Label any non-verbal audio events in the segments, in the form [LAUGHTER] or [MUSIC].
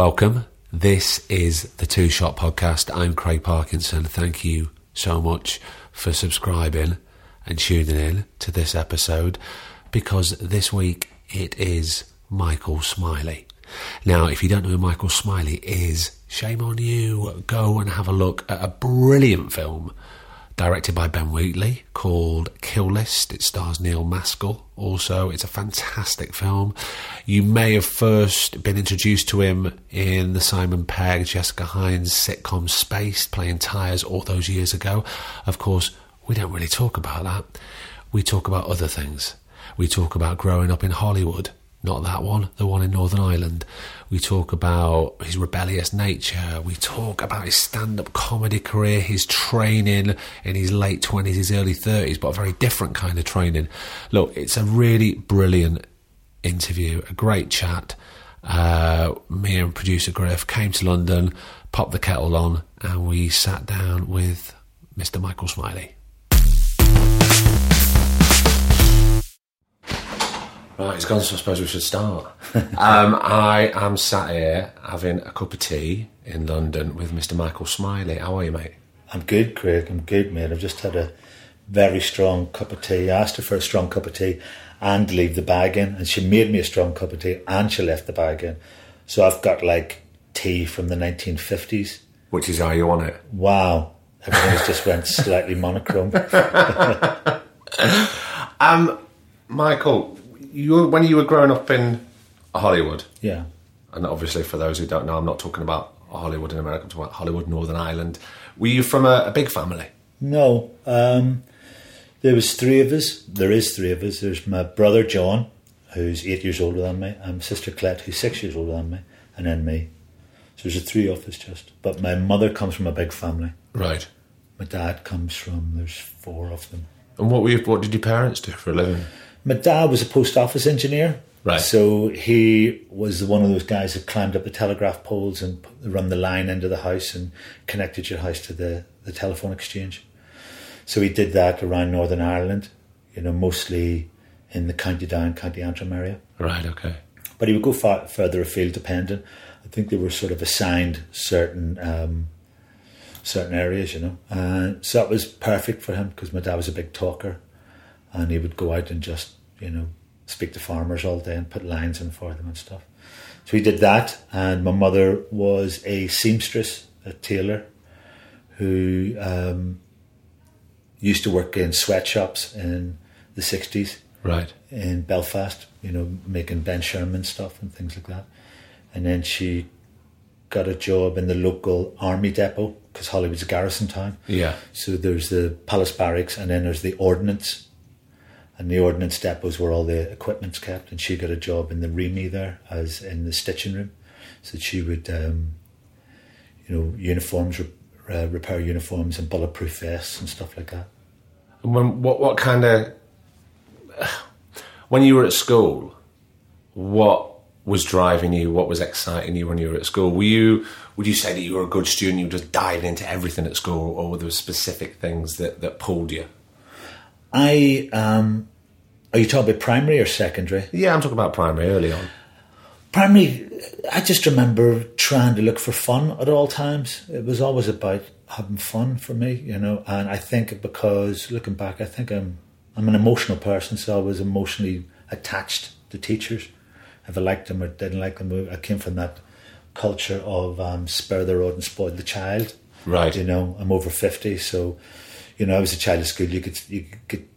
Welcome. This is the Two Shot Podcast. I'm Craig Parkinson. Thank you so much for subscribing and tuning in to this episode because this week it is Michael Smiley. Now, if you don't know who Michael Smiley is, shame on you. Go and have a look at a brilliant film directed by Ben Wheatley called Kill List. It stars Neil Maskell also. It's a fantastic film. You may have first been introduced to him in the Simon Pegg, Jessica Hynes sitcom Spaced, playing Tyres all those years ago. Of course, we don't really talk about that. We talk about other things. We talk about growing up in Holywood not that one, the one in Northern Ireland. We talk about his rebellious nature. We talk about his stand up comedy career, his training in his late 20s, his early 30s, but a very different kind of training. Look, it's a really brilliant interview, a great chat. Uh, me and producer Griff came to London, popped the kettle on, and we sat down with Mr. Michael Smiley. Right, it's gone, so I suppose we should start. [LAUGHS] um, I am sat here having a cup of tea in London with Mr. Michael Smiley. How are you, mate? I'm good, Craig. I'm good, mate. I've just had a very strong cup of tea. I asked her for a strong cup of tea and leave the bag in, and she made me a strong cup of tea and she left the bag in. So I've got like tea from the 1950s. Which is how you want it. Wow. Everything's just went slightly monochrome. [LAUGHS] um, Michael, you when you were growing up in Holywood, yeah, and obviously for those who don't know, I'm not talking about Hollywood in America. I'm talking about Holywood, Northern Ireland. Were you from a, a big family? No, um, there was three of us. There is three of us. There's my brother John, who's eight years older than me, and my sister Colette, who's six years older than me, and then me. So there's a three of us just. But my mother comes from a big family. Right. My dad comes from. There's four of them. And what were you, what did your parents do for a living? My dad was a post office engineer. Right. So he was one of those guys that climbed up the telegraph poles and run the line into the house and connected your house to the, the telephone exchange. So he did that around Northern Ireland, you know, mostly in the County Down, County Antrim area. Right, okay. But he would go far, further afield depending. I think they were sort of assigned certain um, certain areas, you know. Uh, so that was perfect for him because my dad was a big talker and he would go out and just you know speak to farmers all day and put lines in for them and stuff. So he did that, and my mother was a seamstress, a tailor, who um, used to work in sweatshops in the sixties, right in Belfast. You know, making Ben Sherman stuff and things like that. And then she got a job in the local army depot because Holywood's a garrison town. Yeah. So there's the Palace Barracks, and then there's the ordnance and the ordnance depot depots where all the equipment's kept. And she got a job in the REME there, as in the stitching room, so she would, um, you know, uniforms, uh, repair uniforms and bulletproof vests and stuff like that. And when what what kind of when you were at school, what was driving you? What was exciting you when you were at school? Were you would you say that you were a good student? You were just diving into everything at school, or were there specific things that that pulled you? I um, are you talking about primary or secondary? Yeah, I'm talking about primary early on. Primary, I just remember trying to look for fun at all times. It was always about having fun for me, you know. And I think because looking back, I think I'm I'm an emotional person, so I was emotionally attached to teachers. If I liked them or didn't like them, I came from that culture of um, spare the rod and spoil the child. Right. You know, I'm over fifty, so you know, I was a child at school. You could you could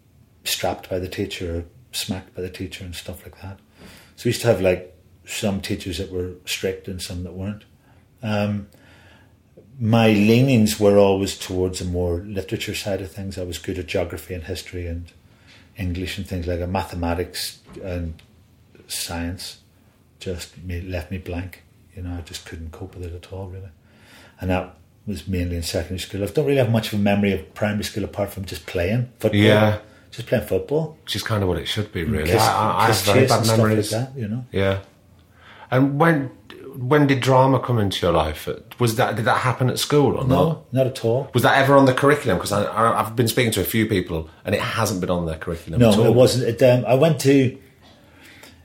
strapped by the teacher or smacked by the teacher and stuff like that. So we used to have like some teachers that were strict and some that weren't. Um, my leanings were always towards a more literature side of things. I was good at geography and history and English and things like that, mathematics and science just made, left me blank. You know, I just couldn't cope with it at all, really. And that was mainly in secondary school. I don't really have much of a memory of primary school apart from just playing football. Yeah. Just playing football. Which is kind of what it should be, really. Kiss- I, I, I have very bad and stuff like that, you know. Yeah. And when when did drama come into your life? Was that did that happen at school or not? No, not at all. Was that ever on the curriculum? Because I, I, I've been speaking to a few people, and it hasn't been on their curriculum. at all. No, it wasn't. It, um, I went to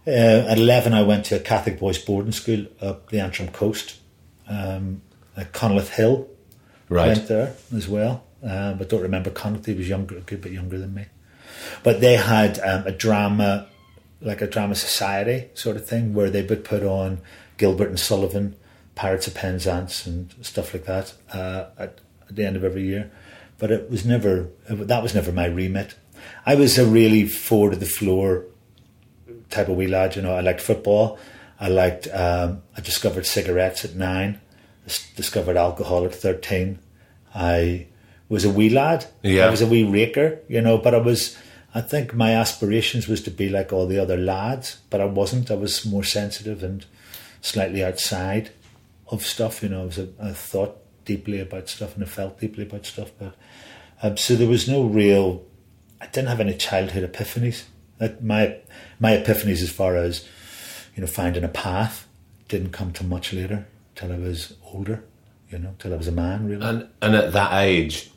uh, at eleven. I went to a Catholic boys' boarding school up the Antrim coast, um, at Hill. Right. Went there as well, um, but don't remember Conleth. He was younger, a good bit younger than me. But they had um, a drama, like a drama society sort of thing, where they would put on Gilbert and Sullivan, Pirates of Penzance, and stuff like that uh, at, at the end of every year. But it was never that was never my remit. I was a really four to the floor type of wee lad. You know, I liked football. I liked. Um, I discovered cigarettes at nine. dis- Discovered alcohol at thirteen. I was a wee lad. Yeah. I was a wee raker. You know, but I was. I think my aspirations was to be like all the other lads, but I wasn't. I was more sensitive and slightly outside of stuff. You know, I was a, I thought deeply about stuff and I felt deeply about stuff. But um, so there was no real. I didn't have any childhood epiphanies. My my epiphanies, as far as you know, finding a path, didn't come to much later. Till I was older. You know, till I was a man. Really. And and at that age,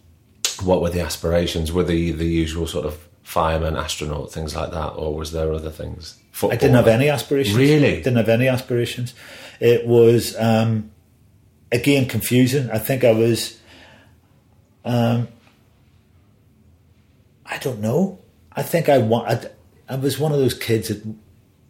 what were the aspirations? Were the the usual sort of fireman, astronaut, things like that, or was there other things? Football. I didn't have any aspirations. Really? Didn't have any aspirations. It was um, again confusing. I think I was. Um, I don't know. I think I want. I'd, I was one of those kids that,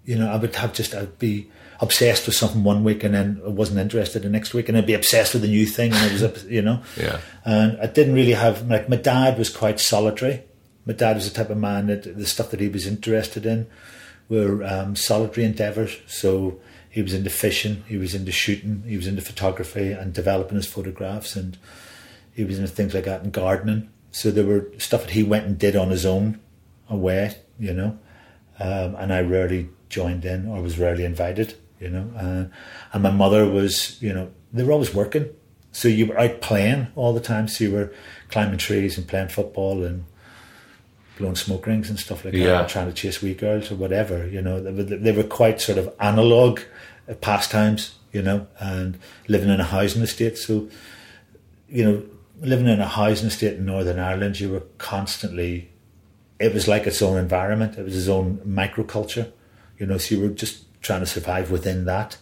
you know, I would have just. I'd be obsessed with something one week and then I wasn't interested the next week, and I'd be obsessed with a new thing, and it was, you know. Yeah. And I didn't really have like my dad was quite solitary. My dad was the type of man that the stuff that he was interested in were um, solitary endeavours. So he was into fishing, he was into shooting, he was into photography and developing his photographs, and he was into things like that and gardening. So there were stuff that he went and did on his own away, you know. Um, and I rarely joined in or was rarely invited, you know. Uh, and my mother was, you know, they were always working. So you were out playing all the time. So you were climbing trees and playing football and blowing smoke rings and stuff like that, Yeah. and trying to chase wee girls or whatever. You know, they were, they were quite sort of analog uh, pastimes. You know, and living in a housing estate. So, you know, living in a housing estate in Northern Ireland, you were constantly. It was like its own environment. It was its own microculture. You know, so you were just trying to survive within that.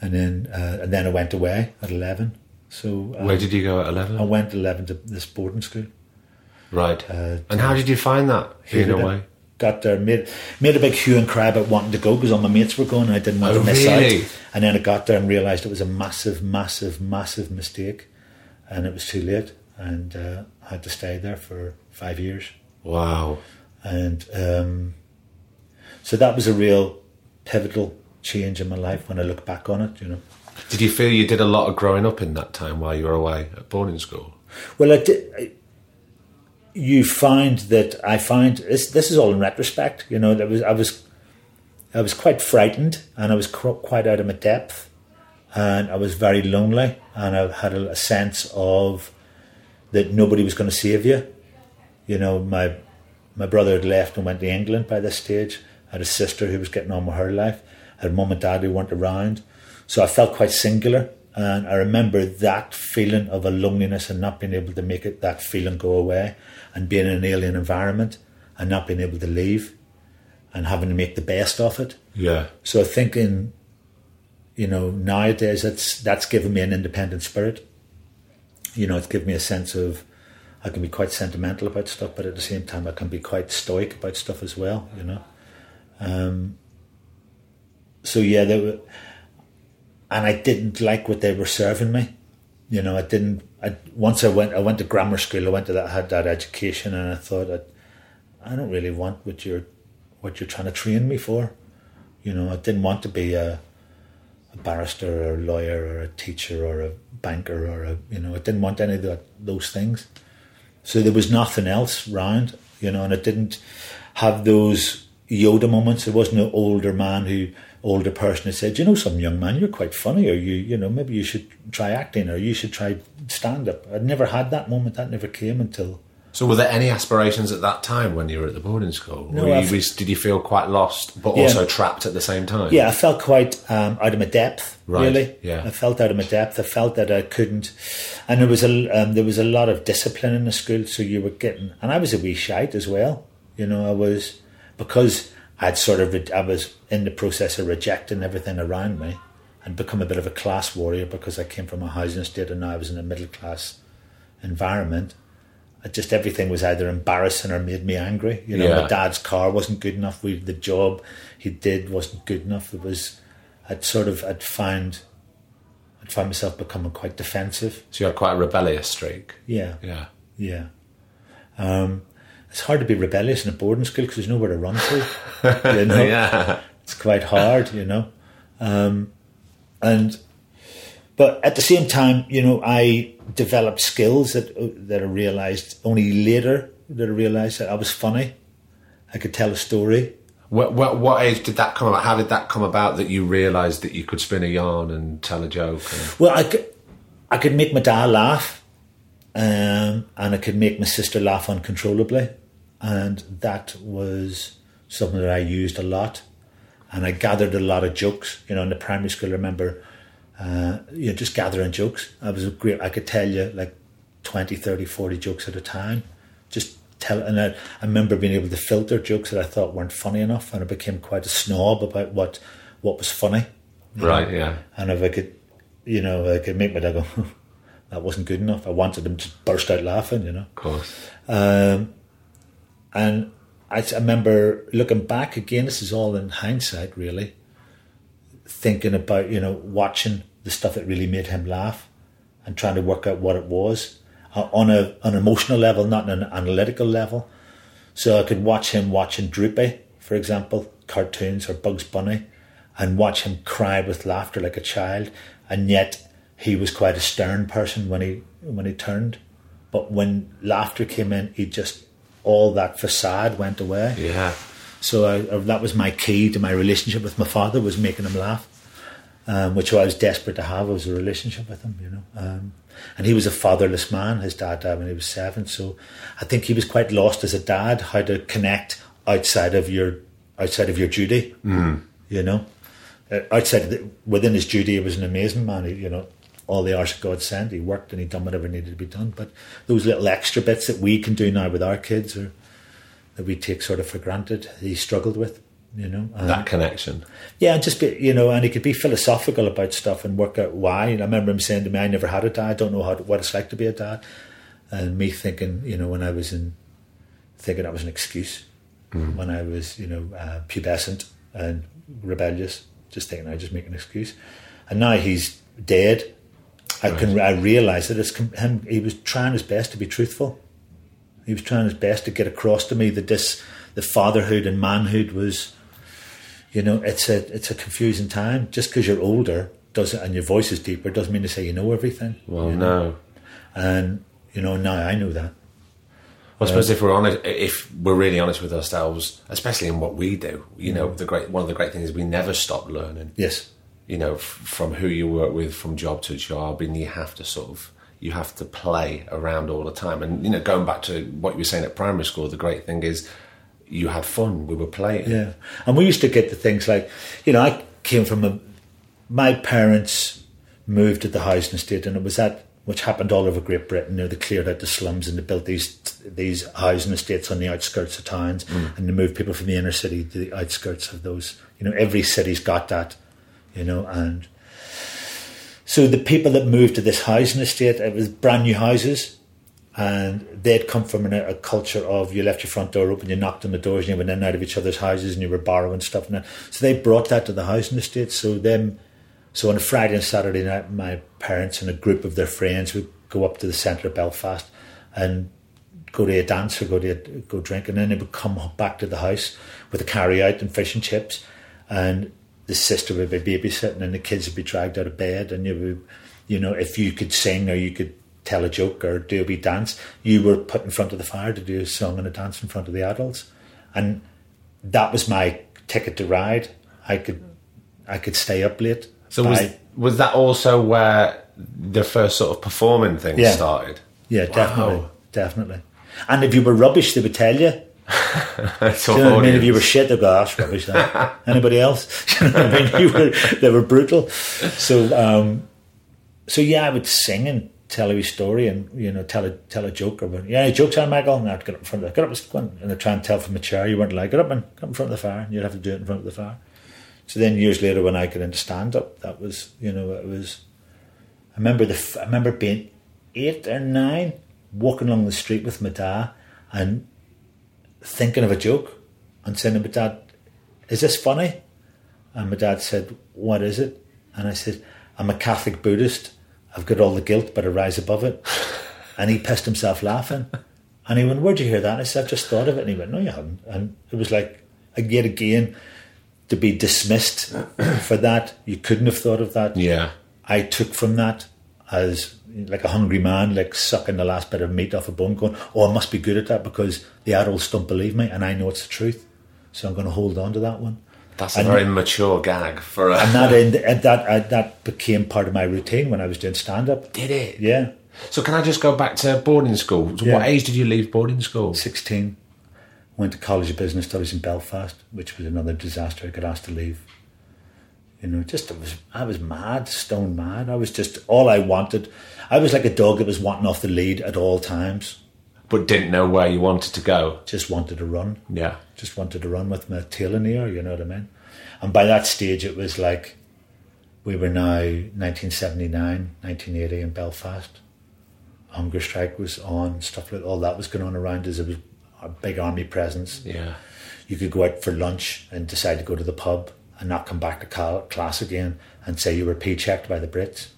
And then, uh, and then I went away at eleven. So um, Where did you go at eleven? I went eleven to this boarding school. Right. Uh, and how did you find that? Being away. Got there, made made a big hue and cry about wanting to go because all my mates were going and I didn't want Oh, to miss really? out. And then I got there and realised it was a massive, massive, massive mistake, and it was too late. And uh, I had to stay there for five years. Wow. And um, so that was a real pivotal change in my life when I look back on it. You know. Did you feel you did a lot of growing up in that time while you were away at boarding school? Well, I did. You find that I find this. This is all in retrospect. You know, that was I was, I was quite frightened, and I was quite out of my depth, and I was very lonely, and I had a, a sense of that nobody was going to save you. You know, my my brother had left and went to England by this stage. I had a sister who was getting on with her life. I had mum and dad who weren't around. So I felt quite singular. And I remember that feeling of a loneliness and not being able to make it, that feeling go away and being in an alien environment and not being able to leave and having to make the best of it. Yeah. So I think in, you know, nowadays that's that's given me an independent spirit. You know, it's given me a sense of I can be quite sentimental about stuff, but at the same time I can be quite stoic about stuff as well. You know, um, so yeah, they were, and I didn't like what they were serving me. You know, I didn't. I once I went, I went to grammar school. I went to that, had that education, and I thought, I, I don't really want what you're, what you're trying to train me for. You know, I didn't want to be a, a barrister or a lawyer or a teacher or a banker or a, you know, I didn't want any of that, those things. So there was nothing else round, you know, and it didn't have those Yoda moments. There wasn't an older man who, older person who said, you know, some young man, you're quite funny, or you, you know, maybe you should try acting, or you should try stand up. I'd never had that moment. That never came until. So, were there any aspirations at that time when you were at the boarding school? No, you- was- did you feel quite lost, but Yeah. also trapped at the same time? Yeah, I felt quite um, out of my depth. Right, Really, yeah. I felt out of my depth. I felt that I couldn't, and there was a um, there was a lot of discipline in the school. So you were getting, and I was a wee shite as well. You know, I was because I'd sort of I was in the process of rejecting everything around me, and become a bit of a class warrior because I came from a housing estate and now I was in a middle class environment. I just everything was either embarrassing or made me angry. You know, Yeah. my dad's car wasn't good enough. We the job he did wasn't good enough. It was I'd sort of I'd find I'd find myself becoming quite defensive. So you had quite a rebellious streak. Yeah, Yeah. yeah. Um, it's hard to be rebellious in a boarding school because there's nowhere to run to. [LAUGHS] You know, Yeah. it's quite hard, you know. Um, and but at the same time, you know, I developed skills that that I realized only later that I realized that I was funny. I could tell a story. What, what, what age did that come about? How did that come about that you realised that you could spin a yarn and tell a joke? And, Well, I could, I could make my dad laugh, um, and I could make my sister laugh uncontrollably, and that was something that I used a lot. And I gathered a lot of jokes. You know, in the primary school, I remember, uh, you know, just gathering jokes. I was a great. I could tell you like 20, 30, 40 jokes at a time. Just tell, and I, I remember being able to filter jokes that I thought weren't funny enough, and I became quite a snob about what what was funny. right, know. yeah. And if I could, you know, I could make my dad go, [LAUGHS] that wasn't good enough. I wanted him to burst out laughing, you know. Of course. Um, and I, I remember looking back again, this is all in hindsight, really, thinking about, you know, watching the stuff that really made him laugh and trying to work out what it was uh, on a an emotional level, not an analytical level. So I could watch him watching Droopy, for example, cartoons or Bugs Bunny, and watch him cry with laughter like a child, and yet he was quite a stern person when he when he turned. But when laughter came in, he just all that facade went away. Yeah. So I, I, that was my key to my relationship with my father was making him laugh, um, which I was desperate to have was a relationship with him, you know. Um, and he was a fatherless man. His dad died when he was seven, so I think he was quite lost as a dad how to connect outside of your outside of your duty. Mm. You know, uh, outside of the, within his duty, he was an amazing man. He, you know, all the hours that God sent, he worked and he done whatever needed to be done. But those little extra bits that we can do now with our kids, or that we take sort of for granted, he struggled with. You know, Um, That connection. yeah, and just be, you know, and he could be philosophical about stuff and work out why. And I remember him saying to me, "I never had a dad. I don't know how what it's like to be a dad." And me thinking, you know, when I was in, thinking that was an excuse. When I was, you know, uh, pubescent and rebellious, just thinking I just make an excuse. And now he's dead. I can I realise that it's him. He was trying his best to be truthful. He was trying his best to get across to me that this, the fatherhood and manhood was you know, it's a it's a confusing time. Just because you're older does and your voice is deeper doesn't mean to say you know everything. Well, you know? no. And you know now I know that. I suppose uh, if we're honest, if we're really honest with ourselves, especially in what we do, you know, the great one of the great things is we never stop learning. Yes. You know, f- from who you work with, from job to job, and you have to sort of you have to play around all the time. And you know, going back to what you were saying at primary school, the great thing is you had fun. We were playing. Yeah. And we used to get the things like, you know, I came from a. My parents moved to the housing estate, and it was that which happened all over Great Britain. You know, they cleared out the slums and they built these these housing estates on the outskirts of towns, mm. and they moved people from the inner city to the outskirts of those. You know, every city's got that. You know, and so the people that moved to this housing estate, it was brand new houses, and they'd come from a, a culture of you left your front door open, you knocked on the doors, and you went in and out of each other's houses, and you were borrowing stuff. And so they brought that to the housing estate. So them, so on a Friday and Saturday night, my parents and a group of their friends would go up to the centre of Belfast and go to a dance or go to a, go drink, and then they would come back to the house with a carry out and fish and chips, and the sister would be babysitting, and the kids would be dragged out of bed, and you would, you know, if you could sing or you could tell a joke or do a wee dance, you were put in front of the fire to do a song and a dance in front of the adults, and that was my ticket to ride. I could I could stay up late. So was was that also where the first sort of performing thing Yeah. started? yeah, definitely, Wow. definitely. And if you were rubbish, they would tell you. [LAUGHS] It's you know what I mean? If you were shit, they'd go, that's rubbish. That. Anybody else? [LAUGHS] you know what I mean? You were, they were brutal. So, um, so yeah, I would sing and tell a story and, you know, tell a, tell a joke. Or, yeah, any jokes on Michael? And I'd get up in front of the, get up, and I'd try and tell from a chair. You weren't like, get up and get in front of the fire. And you'd have to do it in front of the fire. So then years later, when I got into stand up, that was, you know, it was, I remember the, I remember being eight or nine, walking along the street with my dad and thinking of a joke and saying to my dad, Is this funny? And my dad said, What is it? And I said, I'm a Catholic Buddhist. I've got all the guilt, but I rise above it. [LAUGHS] And he pissed himself laughing. And he went, Where'd you hear that? And I said, I've just thought of it. And he went, No, you haven't. And it was like, yet again, to be dismissed for that. You couldn't have thought of that. Yeah. I took from that as like a hungry man, like sucking the last bit of meat off a bone, going, "Oh, I must be good at that because the adults don't believe me, and I know it's the truth, so I'm going to hold on to that one." That's a And- very mature gag for a. And that [LAUGHS] end, and that uh, that became part of my routine when I was doing stand up. Did it? Yeah, So can I just go back to boarding school? So What age did you leave boarding school? sixteen, went to College of Business Studies in Belfast, which was another disaster. I got asked to leave. You know, just it was I was mad, stone mad. I was just all I wanted. I was like a dog that was wanting off the lead at all times. But didn't know where you wanted to go. Just wanted to run. Yeah. just wanted to run with my tail in the air, you know what I mean? And by that stage, it was like we were now 1979, 1980 in Belfast. Hunger strike was on, stuff like all that was going on around us. It was a big army presence. Yeah. You could go out for lunch and decide to go to the pub and not come back to class again and say you were P checked by the Brits.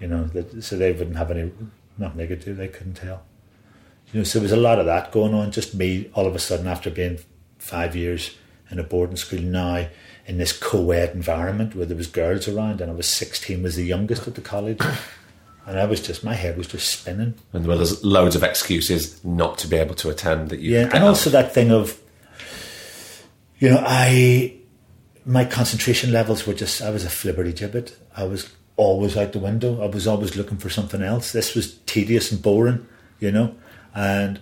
You know, that, so they wouldn't have any, nothing they could do, they couldn't tell. You know, so there was a lot of that going on. Just me, all of a sudden, after being five years in a boarding school, now in this co-ed environment where there was girls around, and I was sixteen, was the youngest at the college, [LAUGHS] and I was just my head was just spinning. And well, there's loads of excuses not to be able to attend that you Yeah, and also that thing of, you know, I my concentration levels were just I was a flibberty gibbet. I was always out the window. I was always looking for something else. This was tedious and boring, you know. And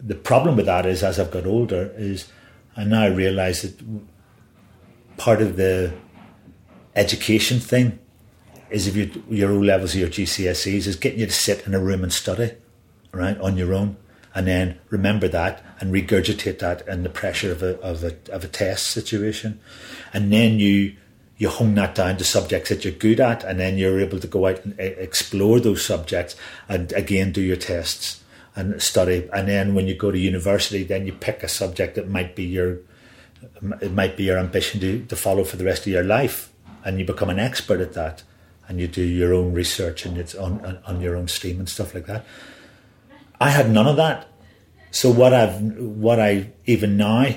the problem with that is, as I've got older, is I now realise that part of the education thing is if you your O levels or your GCSEs is getting you to sit in a room and study, right, on your own, and then remember that and regurgitate that in the pressure of a of a of a test situation, and then you you hone that down to subjects that you're good at, and then you're able to go out and explore those subjects and again do your tests and study, and then when you go to university, then you pick a subject that might be your it might be your ambition to, to follow for the rest of your life. And you become an expert at that and you do your own research and it's on, on, on your own steam and stuff like that i had none of that so what i've what i even now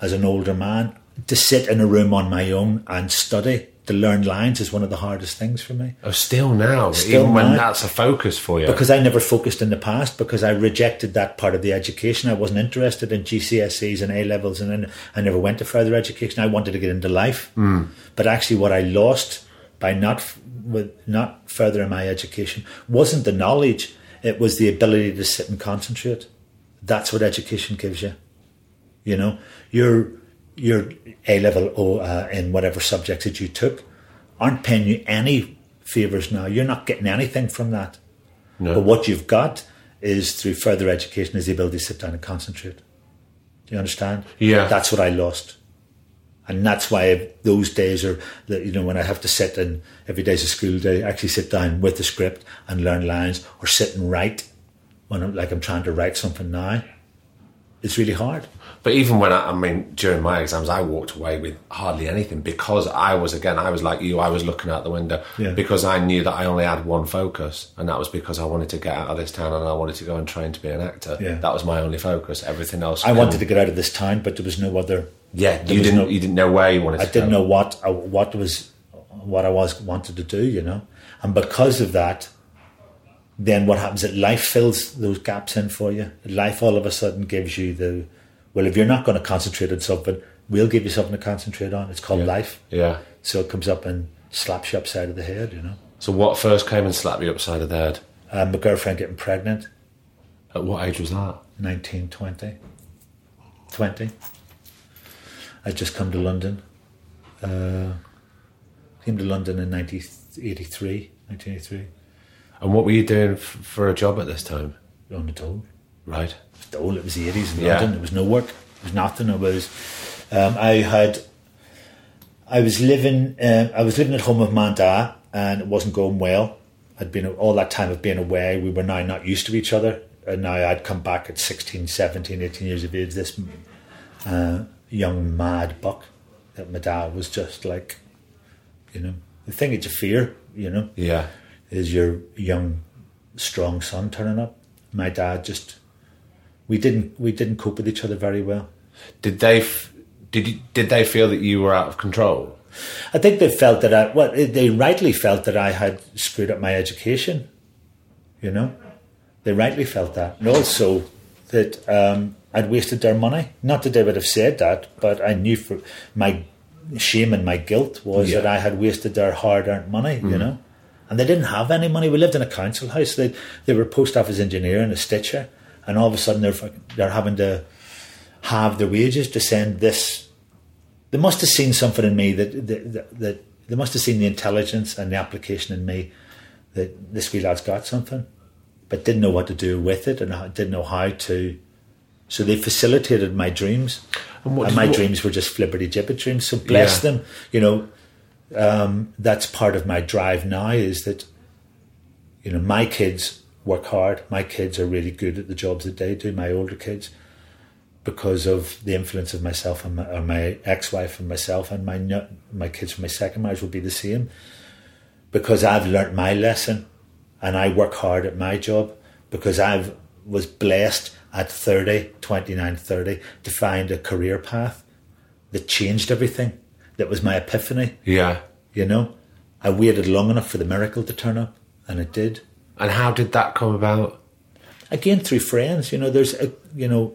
as an older man to sit in a room on my own and study to learn lines is one of the hardest things for me Oh, still now, Still even when that's a focus for you. because I never focused in the past because I rejected that part of the education. I wasn't interested in GCSEs and A levels, and then I never went to further education. I wanted to get into life, mm. but actually, what I lost by not with not furthering my education wasn't the knowledge; it was the ability to sit and concentrate. That's what education gives you. You know, your your A level or uh, in whatever subjects that you took aren't paying you any favors now. You're not getting anything from that. No. But what you've got is through further education is the ability to sit down and concentrate. Do you understand? Yeah. That's what I lost. And that's why those days are that you know when I have to sit and every day's a school day, I actually sit down with the script and learn lines or sit and write when I'm like I'm trying to write something now. It's really hard. But even when I, I mean, during my exams, I walked away with hardly anything because I was, again, I was like you, I was looking out the window Yeah. because I knew that I only had one focus, and that was because I wanted to get out of this town and I wanted to go and train to be an actor. Yeah. That was my only focus. Everything else. I wanted to get out of this town, but there was no other. Yeah, you didn't. no- you didn't know where you wanted. To I to didn't go. know what uh, what was what I was wanted to do, you know, and because of that, then what happens is life fills those gaps in for you. Life all of a sudden gives you the well, if you're not going to concentrate on something, we'll give you something to concentrate on. It's called Yeah. life. Yeah. So it comes up and slaps you upside of the head, you know. So what first came and slapped you upside of the head? Um, my girlfriend getting pregnant, At what age was that? 19, 20. 20. I'd just come to London. Uh, came to London in 1983, 1983. And what were you doing f- for a job at this time? On the dole. Right. It was. It was the 80s in Yeah. London. There was no work. There was nothing. It was. Um, I had. I was living. Um, I was living at home with my dad, and it wasn't going well. I'd been all that time of being away. We were now not used to each other, and now I'd come back at 16, 17, 18 years of age. This uh, young mad buck that my dad was just like, you know, the thing that you fear, you know Yeah. is your young, strong son turning up. My dad just we didn't we didn't cope with each other very well. Did they f- did you, did they feel that you were out of control? I think they felt that I well they rightly felt that I had screwed up my education. You know, they rightly felt that, and also that um, I'd wasted their money. Not that they would have said that, but I knew for my shame and my guilt was Yeah. that I had wasted their hard-earned money. You know, and they didn't have any money. We lived in a council house. They they were a post office engineer and a stitcher, and all of a sudden they're they're having to have their wages to send this. They must have seen something in me that that, that, that they must have seen the intelligence and the application in me that this wee lad's got something, but didn't know what to do with it and didn't know how to. So they facilitated my dreams, And what and my dreams were just flibberty gibbet dreams. So bless Yeah. them. You know, um, that's part of my drive now. Is that you know my kids work hard. My kids are really good at the jobs that they do. My older kids, because of the influence of myself and my, or my ex-wife and myself and my my kids from my second marriage will be the same. Because I've learnt my lesson, and I work hard at my job. Because I've was blessed at 30, 29, 30 to find a career path that changed everything. That was my epiphany. Yeah. You know, I waited long enough for the miracle to turn up, and it did. And how did that come about? Again, through friends. You know, there's a, you know,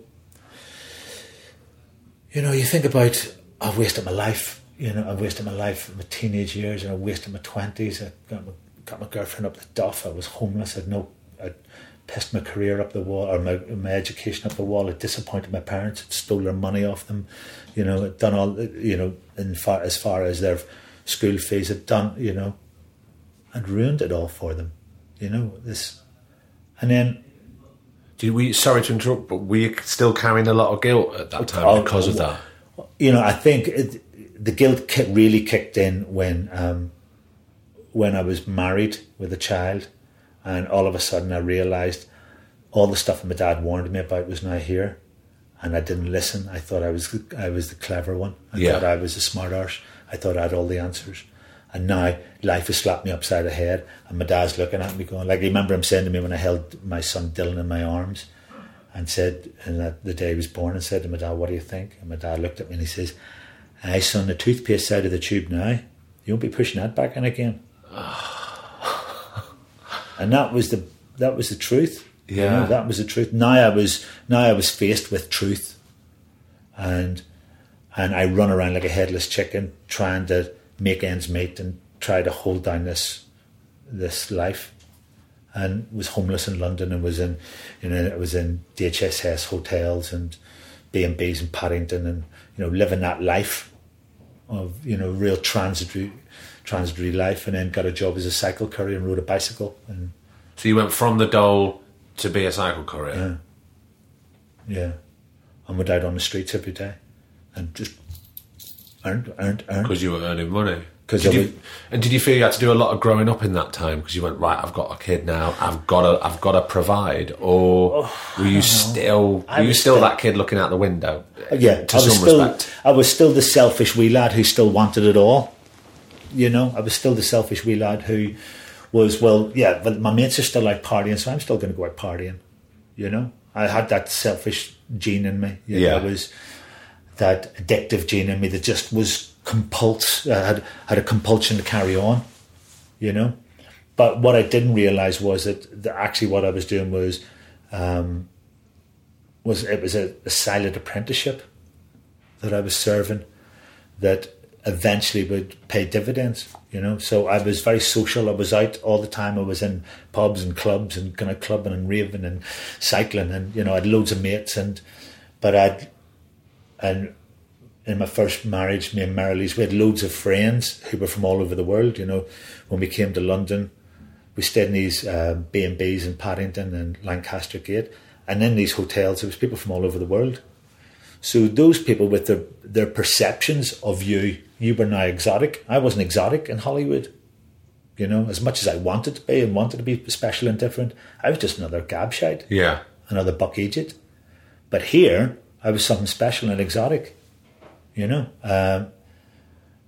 you know, you think about I've wasted my life. You know, I've wasted my life, my teenage years, and I wasted my twenties. I got my, got my girlfriend up the duff. I was homeless. I'd no, I pissed my career up the wall, or my my education up the wall. I disappointed my parents. I'd stole their money off them. You know, I'd done all. You know, in far as far as their school fees, I'd done. You know, I'd ruined it all for them. You know this, and then do we? Sorry to interrupt, but were you still carrying a lot of guilt at that time Oh, because of that? you know, I think it, the guilt really kicked in when um, when I was married with a child, and all of a sudden I realised all the stuff that my dad warned me about was now here, and I didn't listen. I thought I was I was the clever one. I Yeah. thought I was a smart arse. I thought I had all the answers. And now life has slapped me upside the head, and my dad's looking at me going, like, I remember him saying to me when I held my son Dylan in my arms, and said, and that the day he was born, and said to my dad, "What do you think?" And my dad looked at me and he says, "Aye, son, the toothpaste out of the tube now. You won't be pushing that back in again." [SIGHS] and that was the that was the truth. You Yeah. know, that was the truth. Now I was now I was faced with truth, and and I run around like a headless chicken trying to make ends meet and try to hold down this this life. And was homeless in London and was in, you know, it was in DHSS hotels and B and B's in Paddington and you know living that life of you know real transitory, transitory life, and then got a job as a cycle courier and rode a bicycle and So you went from the dole to be a cycle courier. yeah, yeah, and went out on the streets every day and just earned, earned, earned. because you were earning money. 'Cause Did you, and did you feel you had to do a lot of growing up in that time? Because you went right, I've got a kid now. I've got to, I've got to provide. Or oh, were you still, were you still still- that kid looking out the window? Uh, yeah, to I was some still, respect. I was still the selfish wee lad who still wanted it all. You know, I was still the selfish wee lad who was well, yeah, but my mates are still out partying, so I'm still going to go out partying. You know, I had that selfish gene in me. You know, Yeah. I was that addictive gene in me that just was compulse. I had had a compulsion to carry on. You know, but what I didn't realize was that, that actually what I was doing was um, was it was a, a silent apprenticeship that I was serving that eventually would pay dividends. You know, so I was very social. I was out all the time. I was in pubs and clubs and kind of clubbing and raving and cycling, and you know, I had loads of mates. And but I'd and in my first marriage, me and Marily's, we had loads of friends who were from all over the world. You know, when we came to London, we stayed in these uh, B and B's in Paddington and Lancaster Gate, and in these hotels, there was people from all over the world. So those people with their their perceptions of you, you were now exotic. I wasn't exotic in Holywood. You know, as much as I wanted to be and wanted to be special and different, I was just another gabshite, Yeah. another buck agent. But here, I was something special and exotic. You know, um,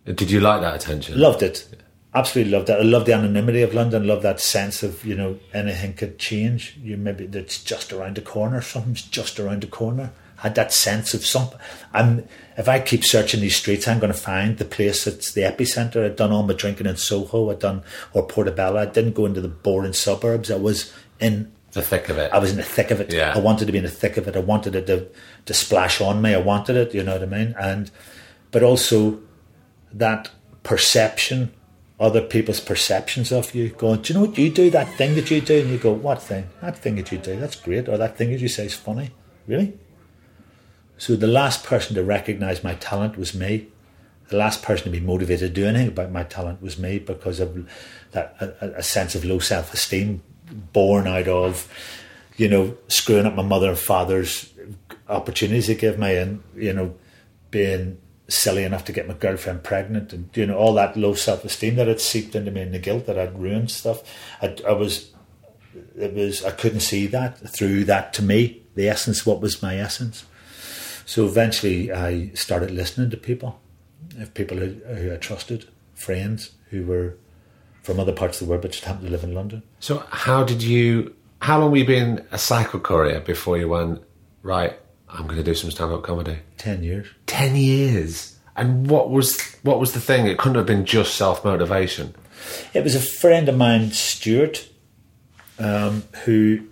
Did you like that attention? loved it. Absolutely loved it. I love the anonymity of London. Love that sense of you know anything could change. You maybe it's just around the corner. Something's just around the corner. Had that sense of something. I'm if I keep searching these streets, I'm going to find the place that's the epicenter. I'd done all my drinking in Soho. I'd done or Portobello. I didn't go into the boring suburbs. I was in The thick of it. I was in the thick of it. Yeah. I wanted to be in the thick of it. I wanted it to, to splash on me. I wanted it, you know what I mean? And but also that perception, other people's perceptions of you, going, Do you know what you do? That thing that you do? And you go, What thing? That thing that you do, that's great. Or that thing that you say is funny. Really? So the last person to recognise my talent was me. The last person to be motivated to do anything about my talent was me because of that a, a sense of low self esteem born out of, you know, screwing up my mother and father's opportunities they gave me and, you know, being silly enough to get my girlfriend pregnant and, you know, all that low self esteem that had seeped into me and the guilt that I'd ruined stuff. I, I was, it was, I couldn't see that through that to me, the essence, what was my essence. So eventually I started listening to people, if people who, who I trusted, friends who were from other parts of the world but just happened to live in London. So how did you? How long were you being a cycle courier before you went right? I'm going to do some stand-up comedy. 10 years. Ten years. And what was what was the thing? It couldn't have been just self motivation. It was a friend of mine, Stuart, um, who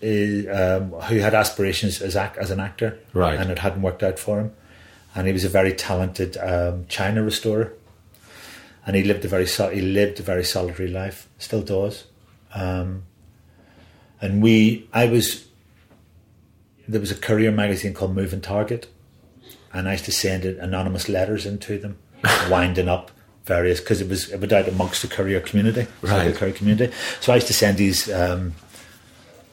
is, um, who had aspirations as ac- as an actor, Right. And it hadn't worked out for him. And he was a very talented um, china restorer, and he lived a very sol- he lived a very solitary life, still does. Um, and we, I was, there was a courier magazine called Moving Target, and I used to send anonymous letters into them, [LAUGHS] winding up various because it was it was out amongst the courier community, Right. the courier community. So I used to send these um,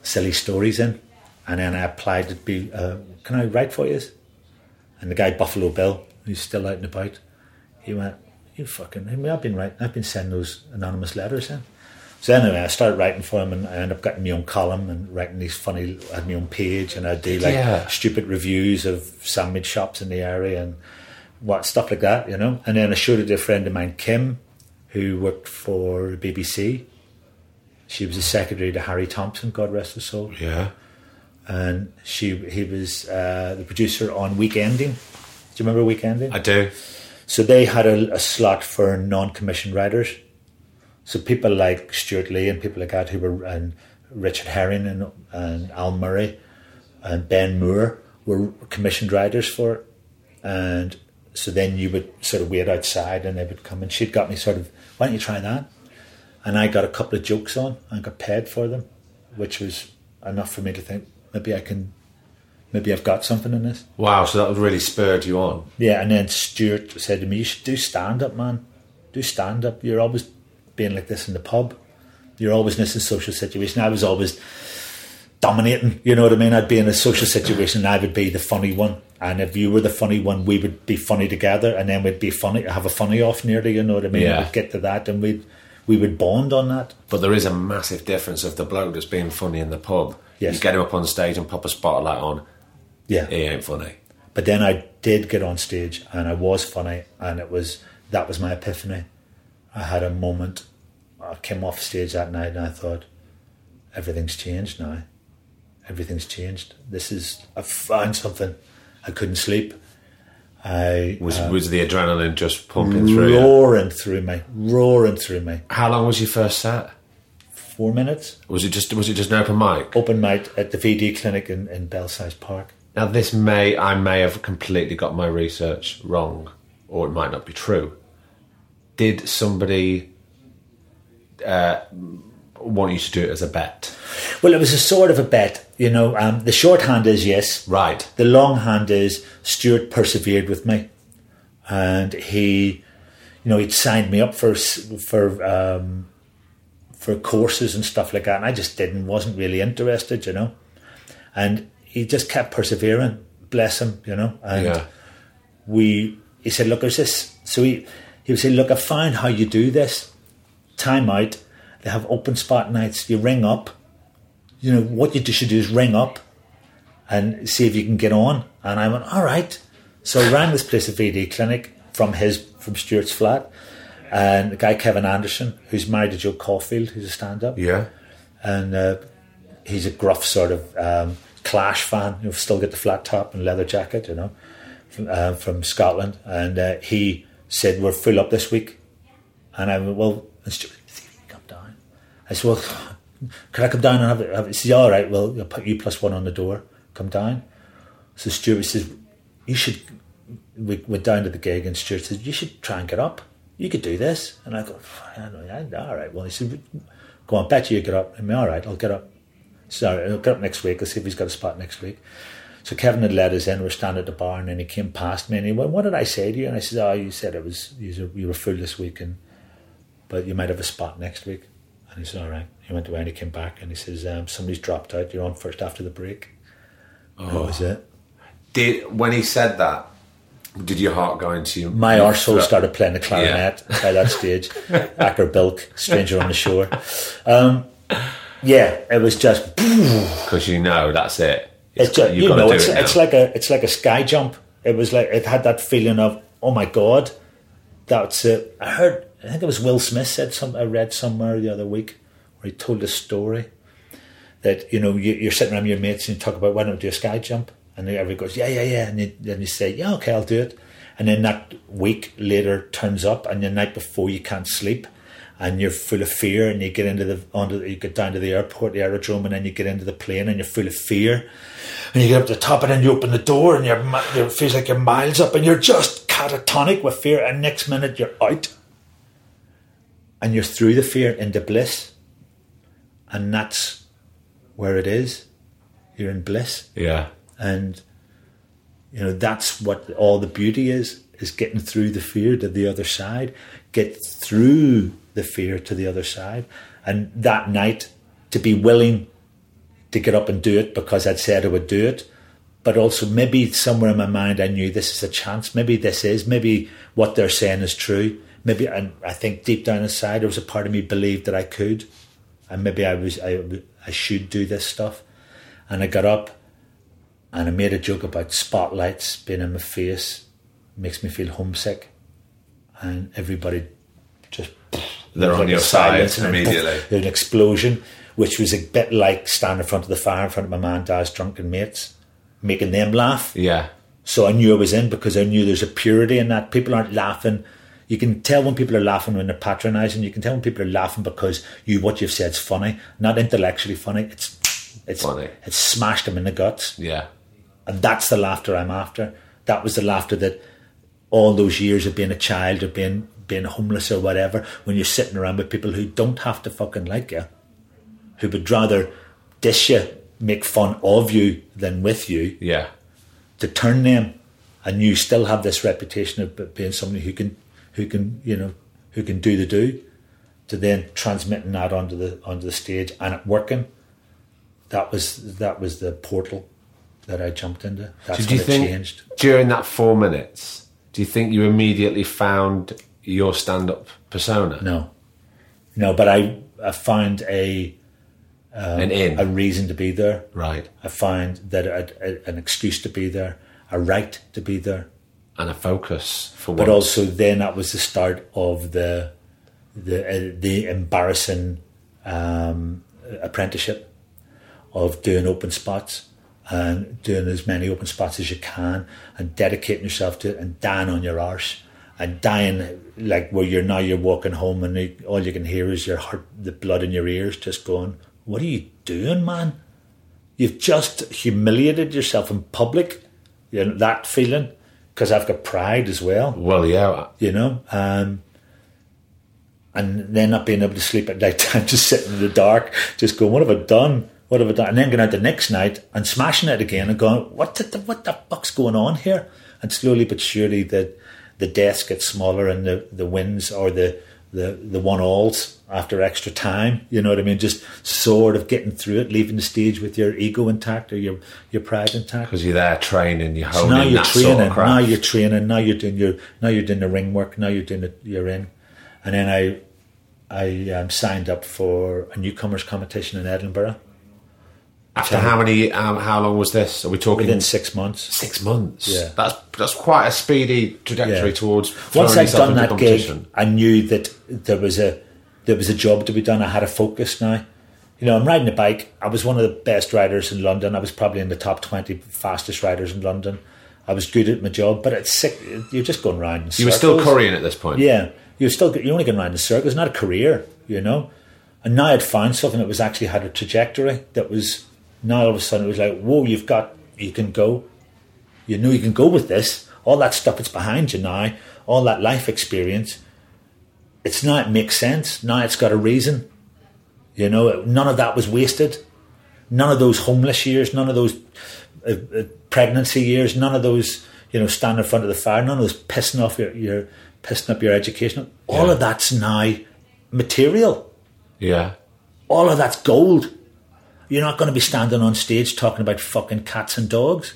silly stories in, and then I applied to be, uh, can I write for you? And the guy Buffalo Bill, who's still out and about, he went, "You fucking, I mean, I've been writing, I've been sending those anonymous letters in." So anyway, I started writing for him, and I ended up getting my own column and writing these funny. I had my own page, and I'd do like Yeah. stupid reviews of sandwich shops in the area and what stuff like that, you know. And then I showed it to a friend of mine, Kim, who worked for the BBC. She was the secretary to Harry Thompson, God rest his soul, Yeah. and she he was uh, the producer on Weekending. Do you remember Weekending? I do. So they had a, a slot for non-commissioned writers. So people like Stewart Lee and people like that who were and Richard Herring and, and Al Murray and Ben Moore were commissioned writers for it. And so then you would sort of wait outside and they would come and she'd got me sort of, why don't you try that? And I got a couple of jokes on and got paid for them, which was enough for me to think maybe I can, maybe I've got something in this. Wow. So that really spurred you on. Yeah, and then Stuart said to me, "You should do stand up, man. Do stand up. You're always being like this in the pub. You're always in this social situation. I was always dominating. You know what I mean? I'd be in a social situation, and I would be the funny one. And if you were the funny one, we would be funny together, and then we'd be funny, have a funny off nearly. You know what I mean? Yeah. We'd get to that, and we'd we would bond on that. But there is a massive difference of the bloke that's being funny in the pub. Yes. You get him up on stage and pop a spotlight on. Yeah. He ain't funny. But then I did get on stage and I was funny and it was that was my epiphany. I had a moment. I came off stage that night and I thought, everything's changed now. Everything's changed. This is I found something. I couldn't sleep. I Was uh, was the adrenaline just pumping through you? roaring through me, roaring through me. How long was your first set? four minutes. Was it just was it just an open mic? Open mic at the VD clinic in, in Belsize Park. Now this may I may have completely got my research wrong, or it might not be true. Did somebody uh, want you to do it as a bet? Well, it was a sort of a bet. You know, um, the shorthand is yes. Right. The longhand is Stuart persevered with me, and he, you know, he'd signed me up for for um, for courses and stuff like that, and I just didn't, wasn't really interested, you know, and he just kept persevering. Bless him, you know, and Yeah. we. He said, "Look, there's this." So he he would say, "Look, I found how you do this. Time out. They have open spot nights. You ring up. You know what you should do is ring up and see if you can get on." And I went, "All right." So I rang this place, a VD clinic, from his from Stuart's flat, and the guy Kevin Anderson, who's married to Jo Caulfield, who's a stand-up Yeah. and uh, he's a gruff sort of um, Clash fan. You know, still get the flat top and leather jacket, you know, from, uh, from Scotland. And uh, he said we're full up this week, and I went well. And Stuart, you come down. I said, well, [LAUGHS] can I come down and have it? Have it? He said, all right. Well, I'll put you plus one on the door. Come down. So Stuart says, you should. We went down to the gig, and Stuart said, you should try and get up. You could do this. And I go. All right. Well, he said, go on, bet you get up. I mean, all right, I'll get up. Sorry, I'll get up next week. I'll see if he's got a spot next week. So Kevin had let us in. We're standing at the bar, and then he came past me and he went, "What did I say to you?" And I said, "Oh, you said it was you were, you were full this week, and but you might have a spot next week." And he said, "All right." He went away and he came back and he says, um, "Somebody's dropped out. You're on first after the break." And That was it. Did when he said that? Did your heart go into your My arsehole started playing the clarinet by that stage. Acker Bilk, Stranger on the Shore. Um, yeah, it was just [LAUGHS] because you know that's it. it's just, you've you know it's it it's like a it's like a sky jump. It was like it had that feeling of oh my god, that's it. I heard I think it was Will Smith said some I read somewhere the other week where he told a story that you know you, you're sitting around your mates and you talk about why don't we do a sky jump and everybody goes yeah yeah yeah and you, then you say yeah okay I'll do it and then that week later turns up and the night before you can't sleep and you're full of fear and you get into the onto the, you get down to the airport the aerodrome and then you get into the plane and you're full of fear. And you get up to the top and then you open the door and you're it feels like you're miles up and you're just catatonic with fear and next minute you're out. And you're through the fear into bliss. And that's where it is. You're in bliss. Yeah. and you know that's what all the beauty is is getting through the fear to the other side. Get through the fear to the other side. And that night to be willing to get up and do it because I'd said I would do it. But also maybe somewhere in my mind I knew this is a chance. Maybe this is maybe what they're saying is true. Maybe and I think deep down inside there was a part of me believed that I could. And maybe I was I, I should do this stuff. And I got up and I made a joke about spotlights being in my face. Makes me feel homesick. And everybody just They're on your silence side and immediately. there's an explosion which was a bit like standing in front of the fire in front of my man dad's drunken mates making them laugh Yeah. so I knew I was in because I knew there's a purity in that. People aren't laughing. You can tell when people are laughing when they're patronising. You can tell when people are laughing because you what you've said's funny, not intellectually funny. It's it's Funny. It's smashed them in the guts, Yeah. and that's the laughter I'm after. That was the laughter that all those years of being a child or being being homeless or whatever, when you're sitting around with people who don't have to fucking like you, who would rather dish you, make fun of you than with you Yeah. to turn them, and you still have this reputation of being somebody who can, who can, you know, who can do the do, to then transmitting that onto the onto the stage and it working. That was that was the portal that I jumped into. That's Did you when it think changed. during that four minutes? Do you think you immediately found your stand-up persona? No, no, but I I found a An in, a reason to be there. right, I find that a, a, an excuse to be there, a right to be there. and a focus for but once. also then that was the start of the the uh, the embarrassing um, apprenticeship of doing open spots and doing as many open spots as you can and dedicating yourself to it and down on your arse and dying like where you're now you're walking home and you, all you can hear is your heart, the blood in your ears, just going, "What are you doing, man? You've just humiliated yourself in public." You know that feeling because I've got pride as well. Well, yeah. You know, um, and then not being able to sleep at night [LAUGHS] time, just sitting in the dark, just going, "What have I done? What have I done?" And then going out the next night and smashing it again and going, "What the what the fuck's going on here?" And slowly but surely, the the deaths get smaller and the the wins or the the the one alls after extra time. You know what I mean? Just sort of getting through it, leaving the stage with your ego intact or your your pride intact. Because you're there training, you're holding So now you're that training. sort of now you're training. Now you're doing your. Now you're doing the ring work. Now you're doing the, your in. And then I, I um, signed up for a newcomers competition in Edinburgh After how many? Um, how long was this? Are we talking within six months. six months? Yeah. that's that's quite a speedy trajectory Yeah. towards. Once I'd done that gig. I knew that there was a there was a job to be done. I had a focus now. You know, I'm riding a bike. I was one of the best riders in London. I was probably in the top twenty fastest riders in London. I was good at my job, but it's sick. You're just going round. In you were still currying at this point. Yeah, you're still you're only going round in circles. It's not a career, you know. And now I'd found something that was actually had a trajectory that was now all of a sudden it was like, whoa, you've got you can go. You know you can go with this. All that stuff that's behind you now, all that life experience. It's now it makes sense. Now it's got a reason. You know, none of that was wasted. None of those homeless years, none of those uh, uh, pregnancy years, none of those, you know, standing in front of the fire, none of those pissing off your, your pissing up your education. All Yeah. of that's now material. yeah. All of that's gold. You're not going to be standing on stage talking about fucking cats and dogs.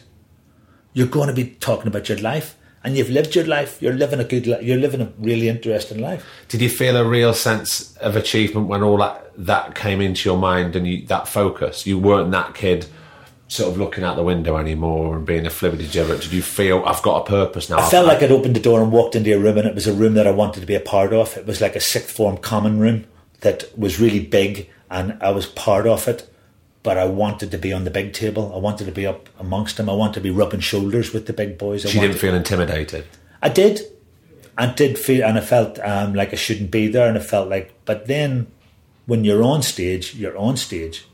You're going to be talking about your life, and you've lived your life. You're living a good. Li- you're living a really interesting life. Did you feel a real sense of achievement when all that that came into your mind and you, that focus? You weren't that kid sort of looking out the window anymore and being a flibbity gibbet. Did you feel I've got a purpose now? I felt like I'd opened the door and walked into a room, and it was a room that I wanted to be a part of. It was like a sixth form common room that was really big, and I was part of it. But I wanted to be on the big table. I wanted to be up amongst them. I wanted to be rubbing shoulders with the big boys. I she wanted, didn't feel intimidated. I did. I did feel, and I felt um, like I shouldn't be there, and I felt like. But then, when you're on stage, you're on stage,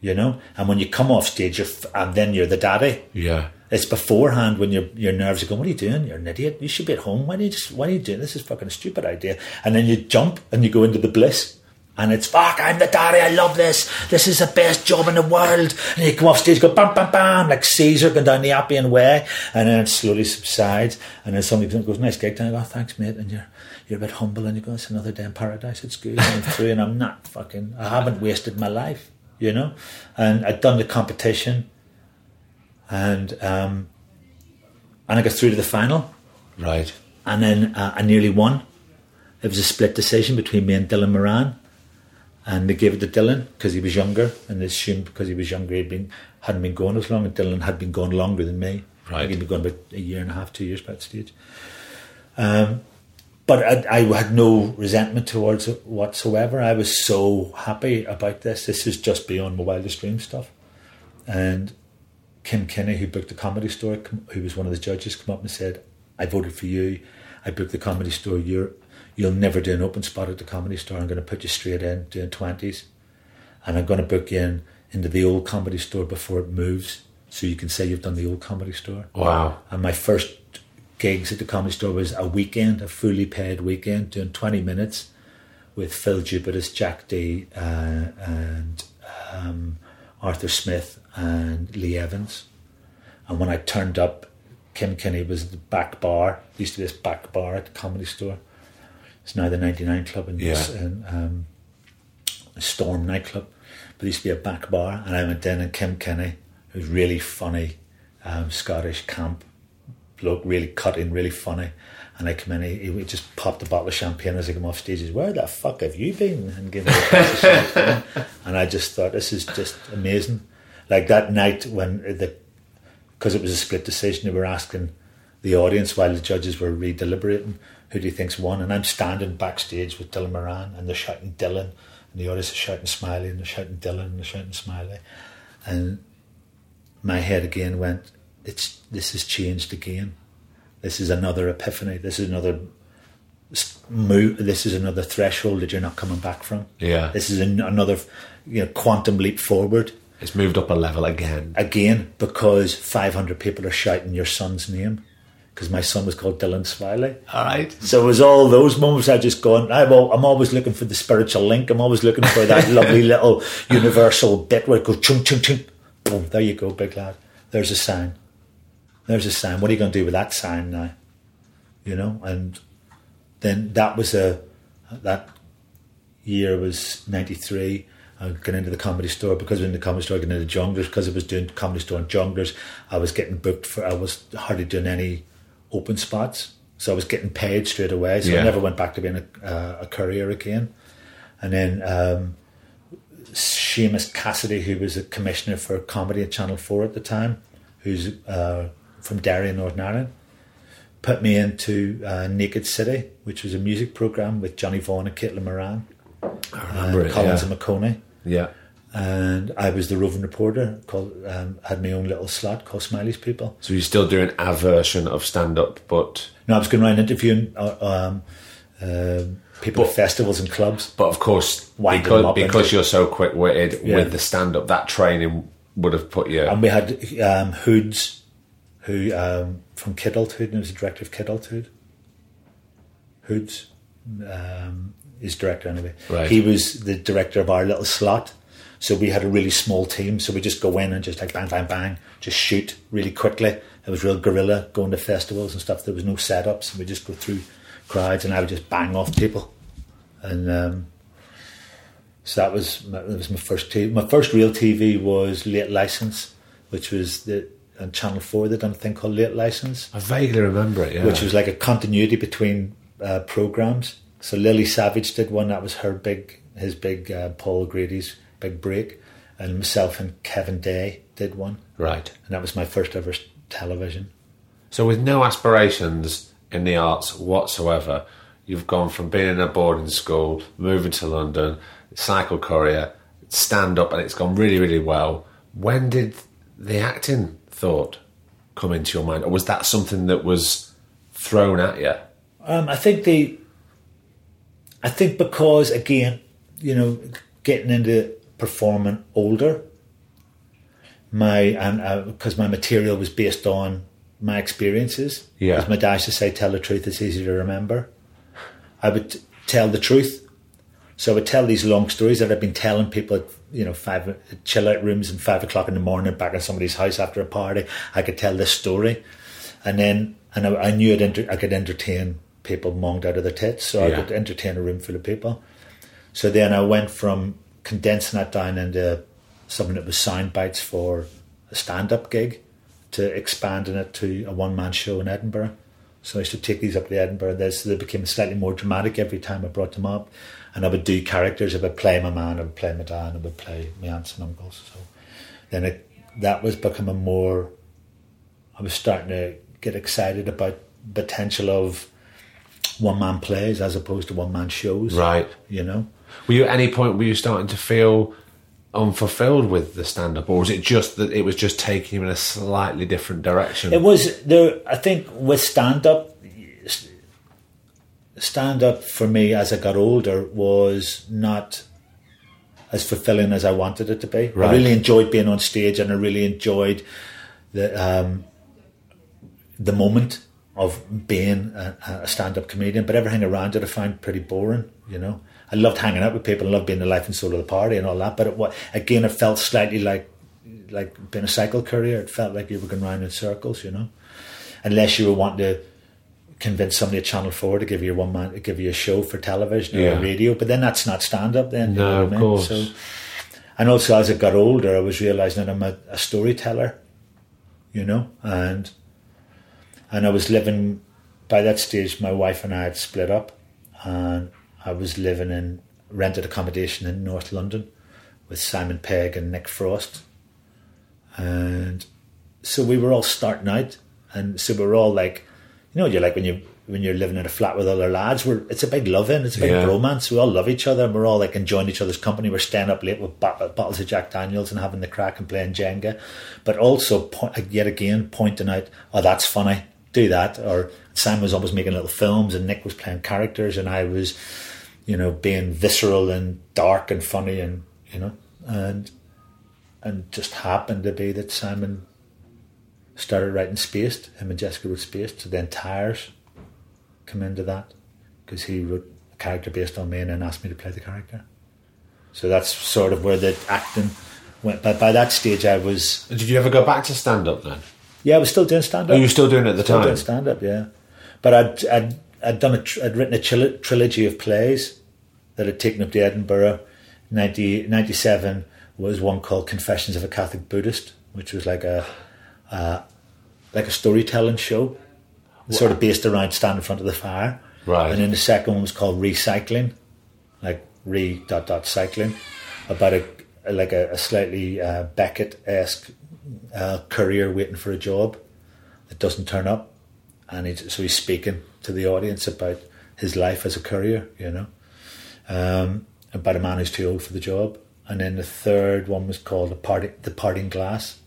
you know. And when you come off stage, you're, f- and then you're the daddy. Yeah. It's beforehand when your your nerves are going. What are you doing? You're an idiot. You should be at home. Why do you just? Why are you doing this? Is fucking a stupid idea. And then you jump and you go into the bliss. And it's fuck. I'm the daddy. I love this. This is the best job in the world. And you come off stage, go bam, bam, bam, like Caesar going down the Appian Way, and then it slowly subsides. And then somebody goes, "Nice gig." And I go, oh, "Thanks, mate." And you're you're a bit humble, and you go, "It's another day in paradise. It's good." And I'm [LAUGHS] through, and I'm not fucking. I haven't wasted my life, you know. And I'd done the competition, and um, and I got through to the final, Right. and then uh, I nearly won. It was a split decision between me and Dylan Moran, and they gave it to Dylan because he was younger, and they assumed because he was younger he'd been hadn't been going as long, and Dylan had been going longer than me. Right. he'd been going about a year and a half, two years by that stage. Um, but I, I had no resentment towards it whatsoever. I was so happy about this. This is just beyond my wildest dream stuff. And Kim Kinnie, who booked the comedy store, who was one of the judges, come up and said, "I voted for you. I booked the comedy store. You're, you'll never do an open spot at the comedy store. I'm going to put you straight in doing twenties, and I'm going to book you in into the old comedy store before it moves, so you can say you've done the old comedy store." Wow. And my first gigs at the comedy store was a weekend, a fully paid weekend, doing 20 minutes with Phil Jupitus, Jack Dee, uh, and um, Arthur Smith and Lee Evans. And when I turned up, Kim Kinnie was at the back bar. There used to be this back bar at the comedy store. It's now the 99 Club and, Yeah. um, Storm nightclub. But there used to be a back bar, and I went in, and Kim Kinnie, who's really funny, um, Scottish camp bloke, really cutting, really funny. And I come in, he, he just popped a bottle of champagne as I come off stage. He says, Where the fuck have you been? And gave me a champagne. [LAUGHS] And I just thought, This is just amazing. Like that night when the, because it was a split decision, they were asking the audience while the judges were re deliberating, who do you think's won? And I'm standing backstage with Dylan Moran and they're shouting Dylan, and the audience is shouting Smiley, and they're shouting Dylan, and they're shouting Smiley. And my head again went, it's this has changed again. This is another epiphany. This is another move. This is another threshold that you're not coming back from. Yeah. This is an, another, you know, quantum leap forward It's moved up a level again. again because 500 people are shouting your son's name because my son was called Dylan Smiley. All right. So it was all those moments I just gone, I'm, al- I'm always looking for the spiritual link. I'm always looking for that [LAUGHS] lovely little universal bit where it goes chung chung chung. Boom, there you go, big lad. There's a sign. There's a sign. What are you going to do with that sign now? You know, and then that was a, that year was 93. I got into the comedy store because I was in the comedy store, I got into Jongleurs because I was doing comedy store and Jongleurs. I was getting booked for, I was hardly doing any open spots. So I was getting paid straight away. So Yeah. I never went back to being a, uh, a courier again. And then um, Seamus Cassidy, who was a commissioner for comedy at Channel 4 at the time, who's uh, from Derry in Northern Ireland, put me into uh, Naked City, which was a music programme with Johnny Vaughan and Caitlin Moran I remember and it. Collins Yeah. and McConey. yeah. And I was the roving reporter, called, um, had my own little slot called Smiley's People. So you're still doing a version of stand up, but No, I was going around interviewing uh, um, uh, people at festivals and clubs. but of course because because you're so quick witted Yeah. with the stand up, that training would have put you. And we had um, Hoods, who um, from Kidulthood, and he was the director of Kidulthood. Hoods, um, is director anyway. Right. He was the director of our little slot. So we had a really small team. So we just go in and just like bang, bang, bang, just shoot really quickly. It was real guerrilla going to festivals and stuff. There was no setups. And we just go through crowds and I would just bang off people. And um, so that was my, that was my first TV. My first real TV was Late License, which was the on Channel Four. They done a thing called Late License, I vaguely remember it. Yeah. which was like a continuity between uh, programs. So Lily Savage did one. That was her big, his big uh, Paul Grady's big break, and myself and Kevin Day did one, right. and that was my first ever television. So with no aspirations in the arts whatsoever, you've gone from being in a boarding school, moving to London, cycle courier, stand up, and it's gone really, really well. When did the acting thought come into your mind, or was that something that was thrown at you? Um, I think the, I think because again, you know, getting into performing older, my and uh, because my material was based on my experiences. Yeah. As my dad used to say, "Tell the truth; it's easy to remember." I would t- tell the truth, so I would tell these long stories that I've been telling people at you know five chill out rooms and five o'clock in the morning back in somebody's house after a party. I could tell this story, and then and I, I knew I'd enter, I could entertain people monged out of their tits, so Yeah. I could entertain a room full of people. So then I went from condensing that down into something that was sound bites for a stand up gig to expanding it to a one man show in Edinburgh. So I used to take these up to Edinburgh. They, so they became slightly more dramatic every time I brought them up. And I would do characters. I would play my man, I would play my dad, I would play my aunts and uncles. So then it, that was becoming more. I was starting to get excited about potential of one man plays as opposed to one man shows. Right. You know? Were you at any point were you starting to feel unfulfilled with the stand up, or was it just that it was just taking you in a slightly different direction? It was there. I think with stand up, stand up for me as I got older was not as fulfilling as I wanted it to be. Right. I really enjoyed being on stage, and I really enjoyed the um, the moment of being a, a stand up comedian. But everything around it, I found pretty boring. You know, I loved hanging out with people, I loved being the life and soul of the party and all that. But it, again, it felt slightly like like being a cycle courier. It felt like you were going round in circles. You know, unless you were wanting to convince somebody at Channel Four to give you one man to give you a show for television or radio. But then that's not stand up. Then you No, know of I mean? course. So, and also as I got older, I was realizing that I'm a, a storyteller. You know, and and I was living by that stage. My wife and I had split up, and I was living in rented accommodation in North London with Simon Pegg and Nick Frost, and so we were all starting out, and so we were all like, you know, you're like when you when you're living in a flat with other lads, we're it's a big love in, it's a big Yeah. romance. We all love each other, and we're all like enjoying each other's company. We're staying up late with bottles of Jack Daniels and having the crack and playing Jenga, but also point, yet again pointing out, oh, that's funny, do that, or Sam was always making little films, and Nick was playing characters, and I was, you know, being visceral and dark and funny, and you know, and and just happened to be that Simon started writing Spaced. Him and Jessica wrote Spaced. So then Tyres come into that because he wrote a character based on me and then asked me to play the character. So that's sort of where the acting went. But by that stage, I was Did you ever go back to stand up then? yeah, I was still doing stand Oh, up. you were still doing it at the Still time? doing stand up, yeah. But I'd, I'd, I'd done a, tr- I'd written a tril- trilogy of plays that had taken up to Edinburgh. 90, 97 was one called Confessions of a Catholic Buddhist, which was like a, uh, like a storytelling show, sort of based around standing in front of the fire. Right. And then the second one was called Recycling, like re dot dot cycling, about a like a, a slightly uh, Beckett esque uh, courier waiting for a job that doesn't turn up, and he's, so he's speaking to the audience about his life as a courier, you know, um, about a man who's too old for the job. And then the third one was called the, the Parting Glass,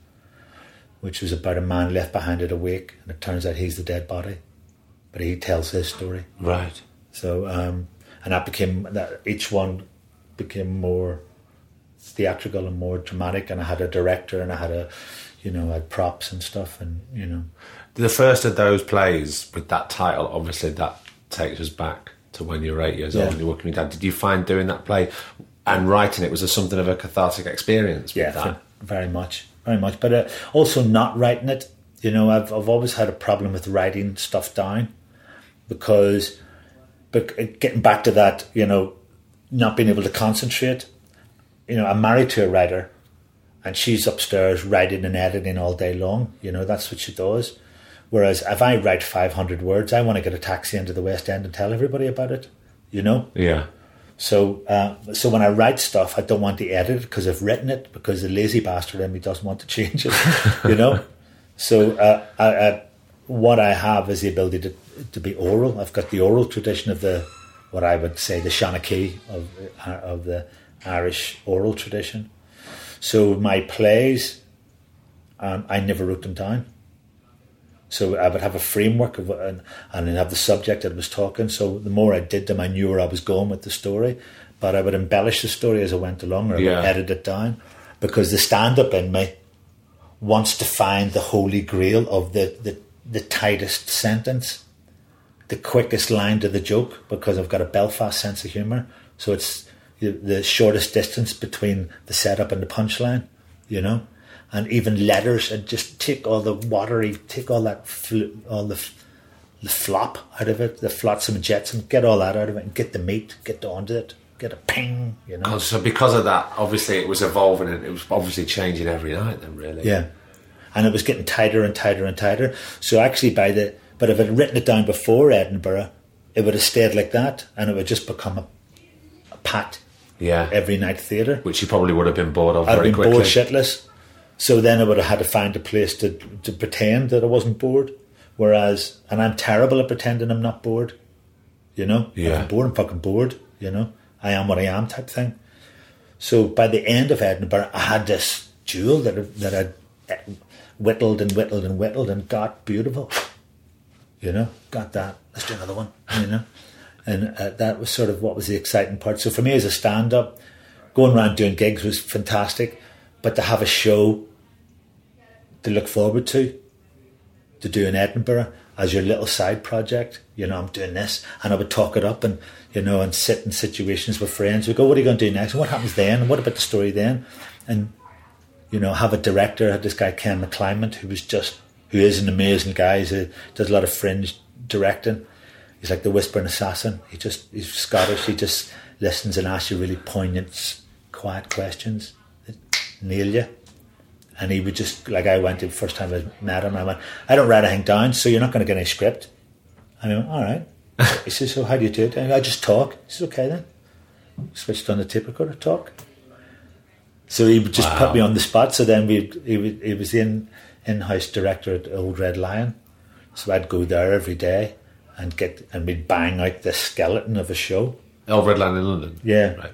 which was about a man left behind at a wake, and it turns out he's the dead body, but he tells his story. Right. So, um, and that became that each one became more theatrical and more dramatic. And I had a director, and I had a, you know, I had props and stuff, and you know, The first of those plays with that title, obviously, that takes us back to when you were eight years Yeah. old and you're working with dad. Did you find doing that play and writing it was there something of a cathartic experience with yeah, very much, very much. But uh, also not writing it. You know, I've I've always had a problem with writing stuff down because, but uh, getting back to that, you know, not being able to concentrate. You know, I'm married to a writer, and she's upstairs writing and editing all day long. You know, that's what she does. Whereas if I write 500 words, I want to get a taxi into the West End and tell everybody about it. You know, Yeah. so, uh, so when I write stuff, I don't want to edit it because I've written it because the lazy bastard in me doesn't want to [LAUGHS] change it, you know. So, uh, I, I, what I have is the ability to to be oral. I've got the oral tradition of the what I would say the Shanachie of uh, of the Irish oral tradition. So my plays, um, I never wrote them down. So I would have a framework of and, and then have the subject that I was talking. So the more I did them, I knew where I was going with the story. But I would embellish the story as I went along, or I Yeah. would edit it down, because the stand-up in me wants to find the holy grail of the, the, the tightest sentence, the quickest line to the joke, because I've got a Belfast sense of humour. So it's the- the shortest distance between the setup and the punchline, you know? And even letters, and just take all the watery, take all that, all the, f- the flop out of it, the flotsam and jetsam, get all that out of it, and get the meat, get onto it, get a ping, you know? Oh, So because of that, obviously it was evolving and it was obviously changing every night then really. Yeah. And it was getting tighter and tighter and tighter. So actually by the but if I'd written it down before Edinburgh, it would have stayed like that and it would just become a, a pat Yeah. every night theatre. Which you probably would have been bored of I'd very been quickly. bored shitless. So then I would have had to find a place to to pretend that I wasn't bored. Whereas and I'm terrible at pretending I'm not bored. You know? Yeah. I'm bored, I'm fucking bored, you know. I am what I am type thing. So by the end of Edinburgh, I had this jewel that I, that I'd eh, whittled and whittled and whittled and got beautiful. You know, got that. Let's do another one. You know, and uh, that was sort of what was the exciting part. So for me as a stand-up, going around doing gigs was fantastic, but to have a show to look forward to, to do in Edinburgh as your little side project. You know, I'm doing this, and I would talk it up, and you know, and sit in situations with friends. We go, "What are you going to do next? And what happens then? And what about the story then?" And you know, have a director. This guy Ken McClymont, who was just who is an amazing guy. He does a lot of fringe directing. He's like the whispering assassin. He just he's Scottish. He just listens and asks you really poignant, quiet questions nail you. And he would just like I went the first time I met him. I went, I don't write anything down, so you're not going to get any script. And I went, all right. [LAUGHS] he says, so how do you do it? And I just talk. He says, okay then. Switched on the tape recorder, talk. So he would just Wow. put me on the spot. So then we he, he was in in-house director at Old Red Lion. So I'd go there every day and get and we'd bang out the skeleton of a show. Old Red Lion in London. Yeah. Right.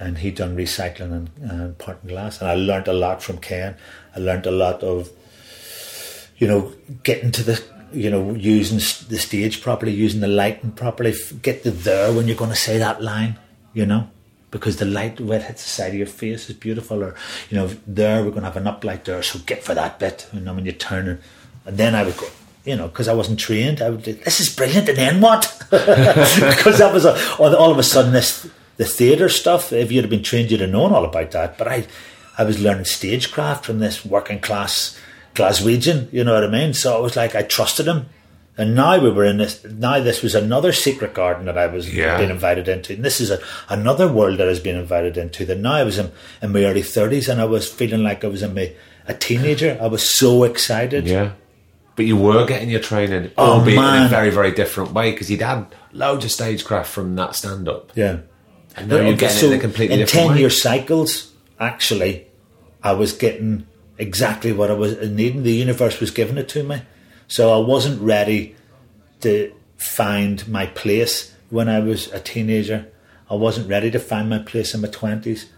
And he'd done recycling and uh, parting glass, and I learnt a lot from Ken. I learnt a lot of, you know, getting to the you know, using the stage properly, using the lighting properly, get the there when you're going to say that line, you know, because the light when it hits the side of your face is beautiful, or you know, there we're going to have an uplight there, so get for that bit, you know, when you're turning, and then I would go. You know, because I wasn't trained, I would. This is brilliant, and then what? [LAUGHS] Because that was a, all of a sudden this the theatre stuff. If you'd have been trained, you'd have known all about that. But I, I was learning stagecraft from this working class Glaswegian. You know what I mean? So it was like I trusted him. And now we were in this. Now this was another secret garden that I was Yeah. being invited into, and this is a, another world that I was being invited into. That now I was in, in my early thirties, and I was feeling like I was in my a teenager. I was so excited. Yeah. But you were getting your training, Oh, albeit in a very, very different way, because you'd had loads of stagecraft from that stand up. Yeah. And now you're getting it in a completely in different ten way. year cycles, actually, I was getting exactly what I was needing. The universe was giving it to me, so I wasn't ready to find my place when I was a teenager. I wasn't ready to find my place in my twenties.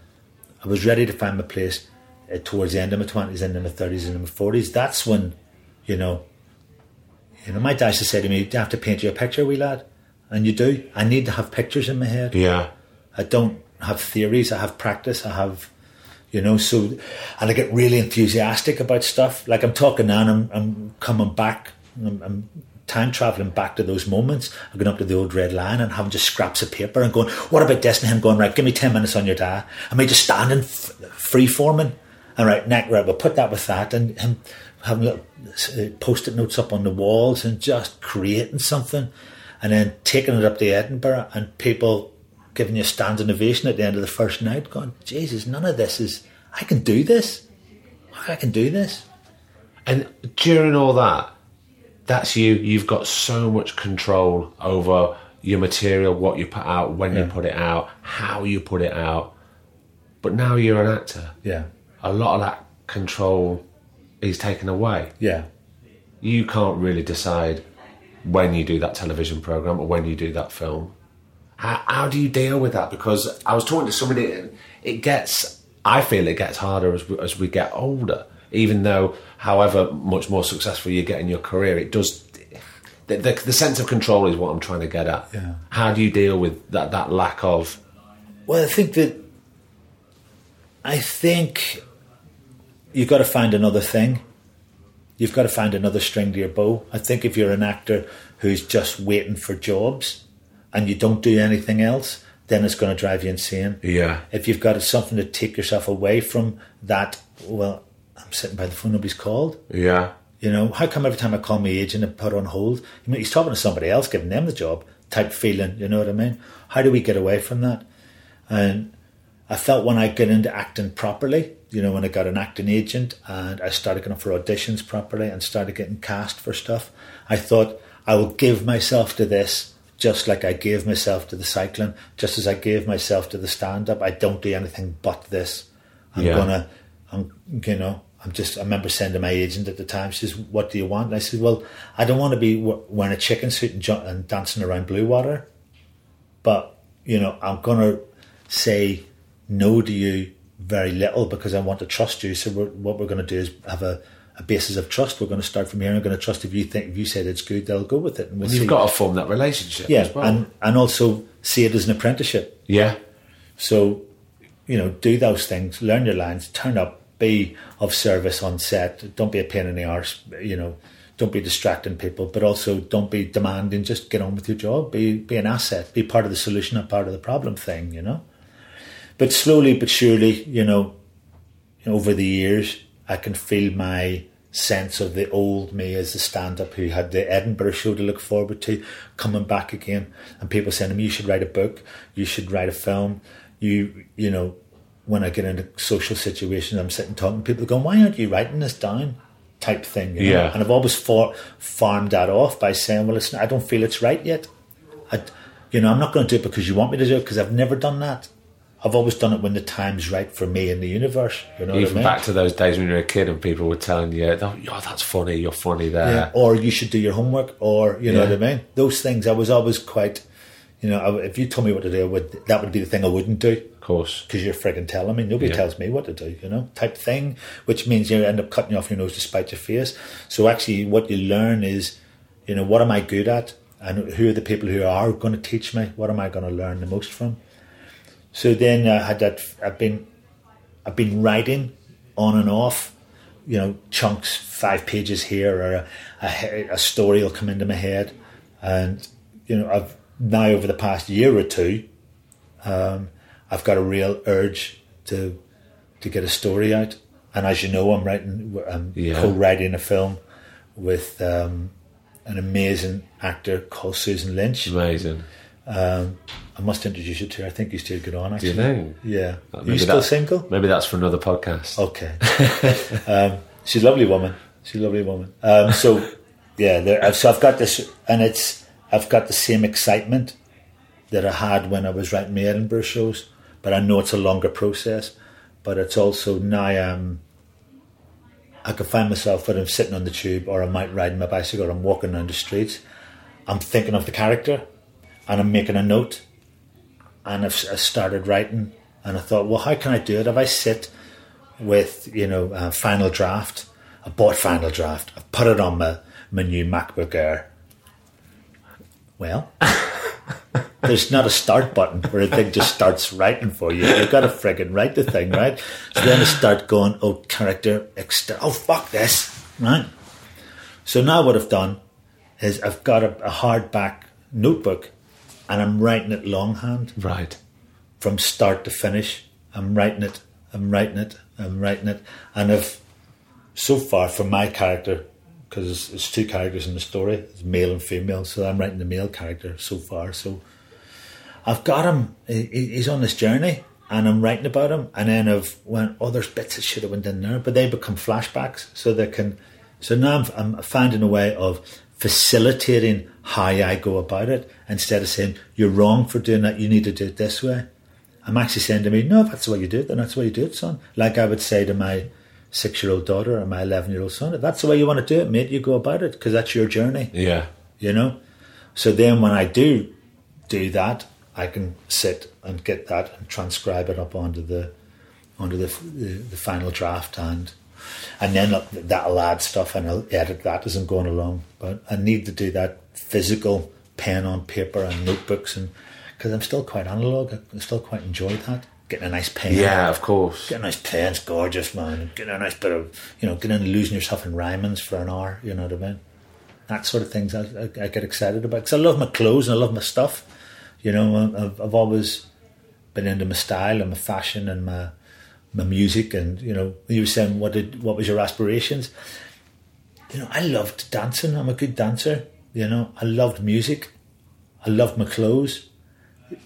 I was ready to find my place uh, towards the end of my twenties and in my thirties and in my forties. That's when, you know, you know, my dad used to say to me, "Do you have to paint you a picture, wee lad?" And you do. I need to have pictures in my head. Yeah. I don't have theories. I have practice. I have, you know, so, and I get really enthusiastic about stuff. Like I'm talking now, and I'm, I'm coming back. I'm, I'm time traveling back to those moments. I'm going up to the old Red Lion and having just scraps of paper and going, "What about this?" And him going, "Right, give me ten minutes on your day." And me just standing f- free forming. And right, neck right, we'll put that with that, and him having little uh, post-it notes up on the walls and just creating something, and then taking it up to Edinburgh and people giving you a standing ovation at the end of the first night, going, Jesus, none of this is, I can do this. I can do this. And during all that, that's you. You've got so much control over your material, what you put out, when you put it out, how you put it out. But now you're an actor. Yeah. A lot of that control is taken away. Yeah. You can't really decide when you do that television program or when you do that film. How, how do you deal with that? Because I was talking to somebody, and it gets, I feel it gets harder as we, as we get older. Even though, however much more successful you get in your career, it does. The, the, the sense of control is what I'm trying to get at. Yeah. How do you deal with that, that lack of? Well, I think that, I think you've got to find another thing. You've got to find another string to your bow. I think if you're an actor who's just waiting for jobs and you don't do anything else, then it's going to drive you insane. Yeah. if you've got something to take yourself away from that, well, I'm sitting by the phone, nobody's called. Yeah. You know, how come every time I call my agent and put on hold, I mean, he's talking to somebody else, giving them the job type feeling, you know what I mean? How do we get away from that? And I felt when I got into acting properly, you know, when I got an acting agent and I started going for auditions properly and started getting cast for stuff, I thought I will give myself to this just like I gave myself to the cycling, just as I gave myself to the stand up. I don't do anything but this. I'm Yeah. gonna, I'm, you know, I'm just, I remember saying to my agent at the time, she says, What do you want? And I said, Well, I don't want to be wearing a chicken suit and, and dancing around blue water, but, you know, I'm to say no to you very little because I want to trust you. So we're, what we're to do is have a, a basis of trust. We're going to start from here. I'm going to trust if you think, if you said it's good, they'll go with it. And we'll And you've got to form that relationship yeah, as well. and, and also see it as an apprenticeship. yeah. So, you know, do those things, learn your lines, turn up, be of service on set. Don't be a pain in the arse, you know, don't be distracting people, but also don't be demanding, just get on with your job. Be be an asset, be part of the solution, not part of the problem thing, you know. But slowly but surely, you know, over the years, I can feel my sense of the old me as a stand up who had the Edinburgh show to look forward to coming back again. And people saying to me, you should write a book, you should write a film. You, you know, when I get into social situations, I'm sitting talking, people going, why aren't you writing this down? Type thing. You know? Yeah. And I've always fought, farmed that off by saying, well, listen, I don't feel it's right yet. I, you know, I'm not going to do it because you want me to do it because I've never done that. I've always done it when the time's right for me in the universe. You know what I Even mean? back to those days when you were a kid and people were telling you, oh, that's funny, you're funny there. yeah. Or you should do your homework, or you know Yeah. what I mean. Those things I was always quite, you know, if you told me what to do, I would that would be the thing I wouldn't do Of course. because you're frigging telling me. Nobody Yeah. tells me what to do, you know, type thing. Which means you end up cutting off your nose to spite your face. So actually, what you learn is You know, what am I good at? And who are the people who are going to teach me? What am I going to learn the most from? So then I had that. I've been, I've been writing on and off. You know, chunks, five pages here, or a, a, a story will come into my head, and you know, I've now over the past year or two, um, I've got a real urge to to get a story out. And as you know, I'm writing, I'm Yeah. co-writing a film with um, an amazing actor called Susan Lynch. Amazing. Um, I must introduce you to her. I think you still get on. Do Actually, you think? Yeah. Uh, Are you still single? Maybe that's for another podcast. Okay. [LAUGHS] um, she's a lovely woman. She's a lovely woman. Um, so yeah, there, I've- so I've got this, and it's I've got the same excitement that I had when I was writing my Edinburgh shows, but I know it's a longer process. But it's also now um, I can find myself when I'm sitting on the tube, or I might ride my bicycle, or I'm walking down the streets. I'm thinking of the character, and I'm making a note, and I've, I started writing, and I thought, well, how can I do it? If I sit with you know Final Draft. I bought Final Draft. I've put it on my, my new MacBook Air. Well, [LAUGHS] there's not a start button where the thing just starts writing for you. You've got to friggin' write the thing, right? So then I start going, oh, character, exter- oh, fuck this, right? So now what I've done is I've got a, a hardback notebook and I'm writing it longhand Right. from start to finish. I'm writing it, I'm writing it, I'm writing it. And I've, so far for my character, because it's, it's two characters in the story, it's male and female, so I'm writing the male character so far. So I've got him, he- he's on this journey. And I'm writing about him, and then I've went, oh, there's bits that should have went in there, but they become flashbacks, so they can. So now I'm, I'm finding a way of facilitating how I go about it instead of saying you're wrong for doing that. You need to do it this way. I'm actually saying to me, no, if that's the way you do it, then that's the way you do it, son. Like I would say to my six-year-old daughter or my eleven-year-old son, if that's the way you want to do it, mate, you go about it because that's your journey Yeah. you know. So then when I do do that, I can sit and get that and transcribe it up onto the onto the the, the final draft and and then uh, that'll add stuff and I'll edit that as I'm going along. But I need to do that physical pen on paper and notebooks and because I'm still quite analog. I still quite enjoy that. Getting a nice pen. Yeah, of course. Getting a nice pen, pen's gorgeous, man. Getting a nice bit of, you know, getting losing yourself in rhymings for an hour, you know what I mean? That sort of things I, I, I get excited about. Because I love my clothes and I love my stuff. You know, I've, I've always been into my style and my fashion and my my music. And, you know, you were saying, what did what was your aspirations? You know, I loved dancing. I'm a good dancer. You know, I loved music. I loved my clothes.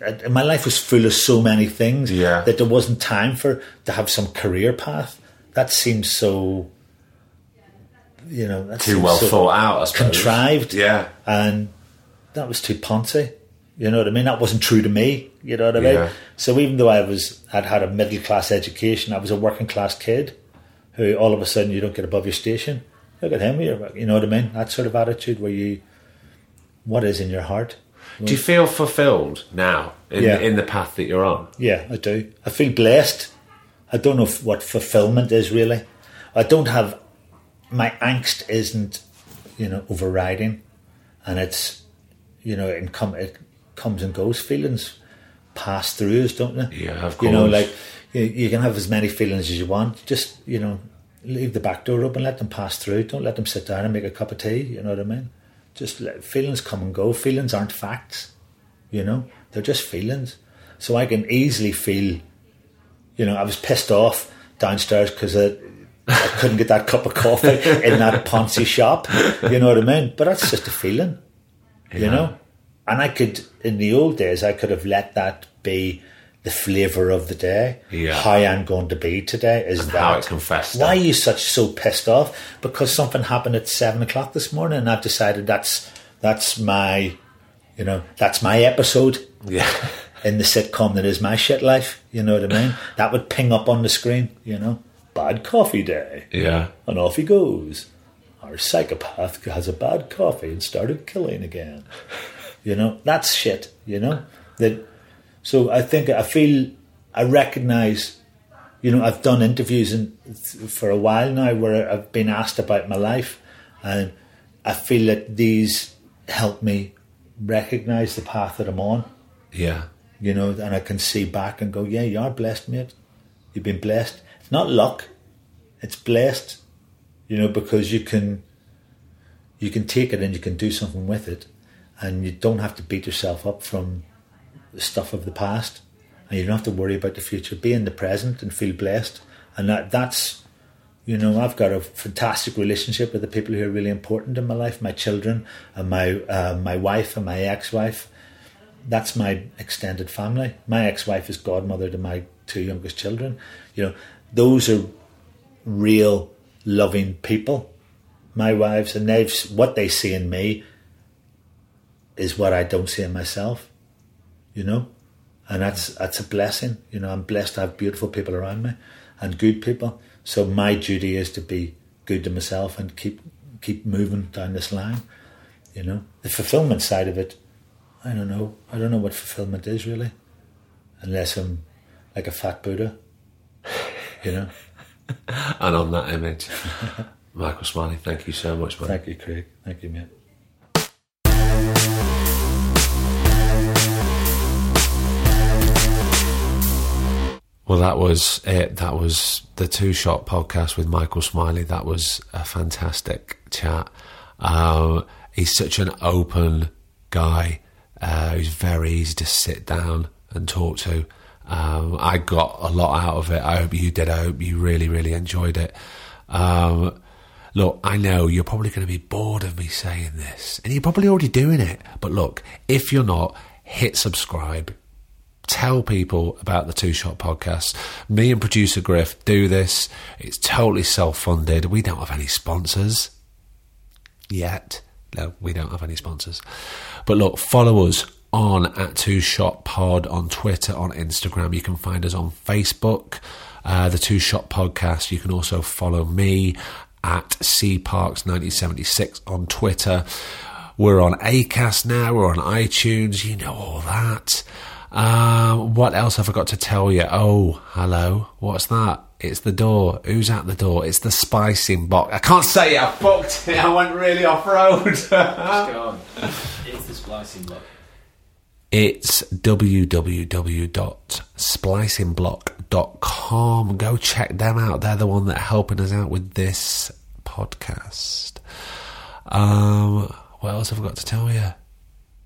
And my life was full of so many things Yeah. that there wasn't time for to have some career path. That seems so, you know, that Too well so thought out, I contrived. Yeah. and that was too poncy. You know what I mean? That wasn't true to me. You know what I mean? Yeah. So even though I was, I'd had a middle class education, I was a working class kid who all of a sudden you don't get above your station. Look at him, you know what I mean? That sort of attitude where you, what is in your heart? Do you feel fulfilled now in, Yeah. in the path that you're on? Yeah, I do. I feel blessed. I don't know what fulfillment is really. I don't have my angst isn't, you know, overriding, and it's, you know, it, come, it comes and goes. Feelings pass through us, don't they? Yeah, of You know, like you, you can have as many feelings as you want. Just you know, leave the back door open, let them pass through. Don't let them sit down and make a cup of tea. You know what I mean? Just let feelings come and go. Feelings aren't facts. You know, they're just feelings. So I can easily feel, you know, I was pissed off downstairs because I, I couldn't get that cup of coffee in that Ponzi shop. You know what I mean? But that's just a feeling, you know. And I could, in the old days, I could have let that be the flavour of the day. Yeah. How I'm going to be today is And that. how it. Why are you such so pissed off? Because something happened at seven o'clock this morning, and I've decided that's that's my, you know, that's my episode Yeah. [LAUGHS] in the sitcom that is my shit life. You know what I mean? [LAUGHS] That would ping up on the screen. You know, bad coffee day, yeah. and off he goes. Our psychopath has a bad coffee and started killing again. [LAUGHS] You know, that's shit. You know that. So I think I feel I recognise. You know, I've done interviews in, for a while now where I've been asked about my life, and I feel that these help me recognize the path that I'm on. Yeah. You know, and I can see back and go, yeah, you are blessed, mate. You've been blessed. It's not luck. It's blessed. You know, because you can you can take it and you can do something with it and you don't have to beat yourself up from the stuff of the past and you don't have to worry about the future. Be in the present and feel blessed. And that that's you know, I've got a fantastic relationship with the people who are really important in my life, my children and my uh, my wife and my ex-wife. That's my extended family. My ex-wife is godmother to my two youngest children. You know, those are real loving people. My wives and they've what they see in me is what I don't see in myself. You know, and that's that's a blessing. You know, I'm blessed to have beautiful people around me and good people. So my duty is to be good to myself and keep keep moving down this line. You know, the fulfillment side of it, I don't know. I don't know what fulfillment is really, unless I'm like a fat Buddha. You know. [LAUGHS] and on that image, Michael Smiley, thank you so much, man. Thank you, Craig. Thank you, mate. Well, that was it. That was the Two Shot podcast with Michael Smiley. That was a fantastic chat. Um, he's such an open guy. Uh, he's very easy to sit down and talk to. Um, I got a lot out of it. I hope you did. I hope you really, really enjoyed it. Um, look, I know you're probably going to be bored of me saying this, and you're probably already doing it. But look, if you're not, hit subscribe tell people about the Two Shot podcast. Me and producer Griff do this. It's totally self funded. We don't have any sponsors yet. No, we don't have any sponsors. But look, follow us on at Two Shot Pod on Twitter, on Instagram. You can find us on Facebook, uh, the Two Shot Podcast. You can also follow me at cparks1976 on Twitter. We're on Acast now. We're on iTunes. You know all that. Um, what else have I got to tell you? Oh, hello. What's that? It's the door. Who's at the door? It's the spicing box. I can't say it. I fucked it. I went really off road. [LAUGHS] Just go on. It's the splicing block. It's www.splicingblock.com. Go check them out. They're the one that are helping us out with this podcast. Um, what else have I got to tell you?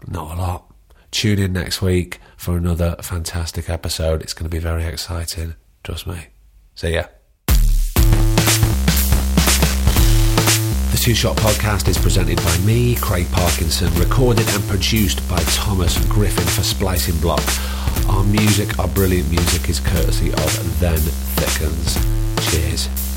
Not a lot. Tune in next week for another fantastic episode. It's going to be very exciting. Trust me. See ya. The Two Shot Podcast is presented by me, Craig Parkinson, recorded and produced by Thomas Griffin for Splicing Block. Our music, our brilliant music, is courtesy of Then Thickens. Cheers.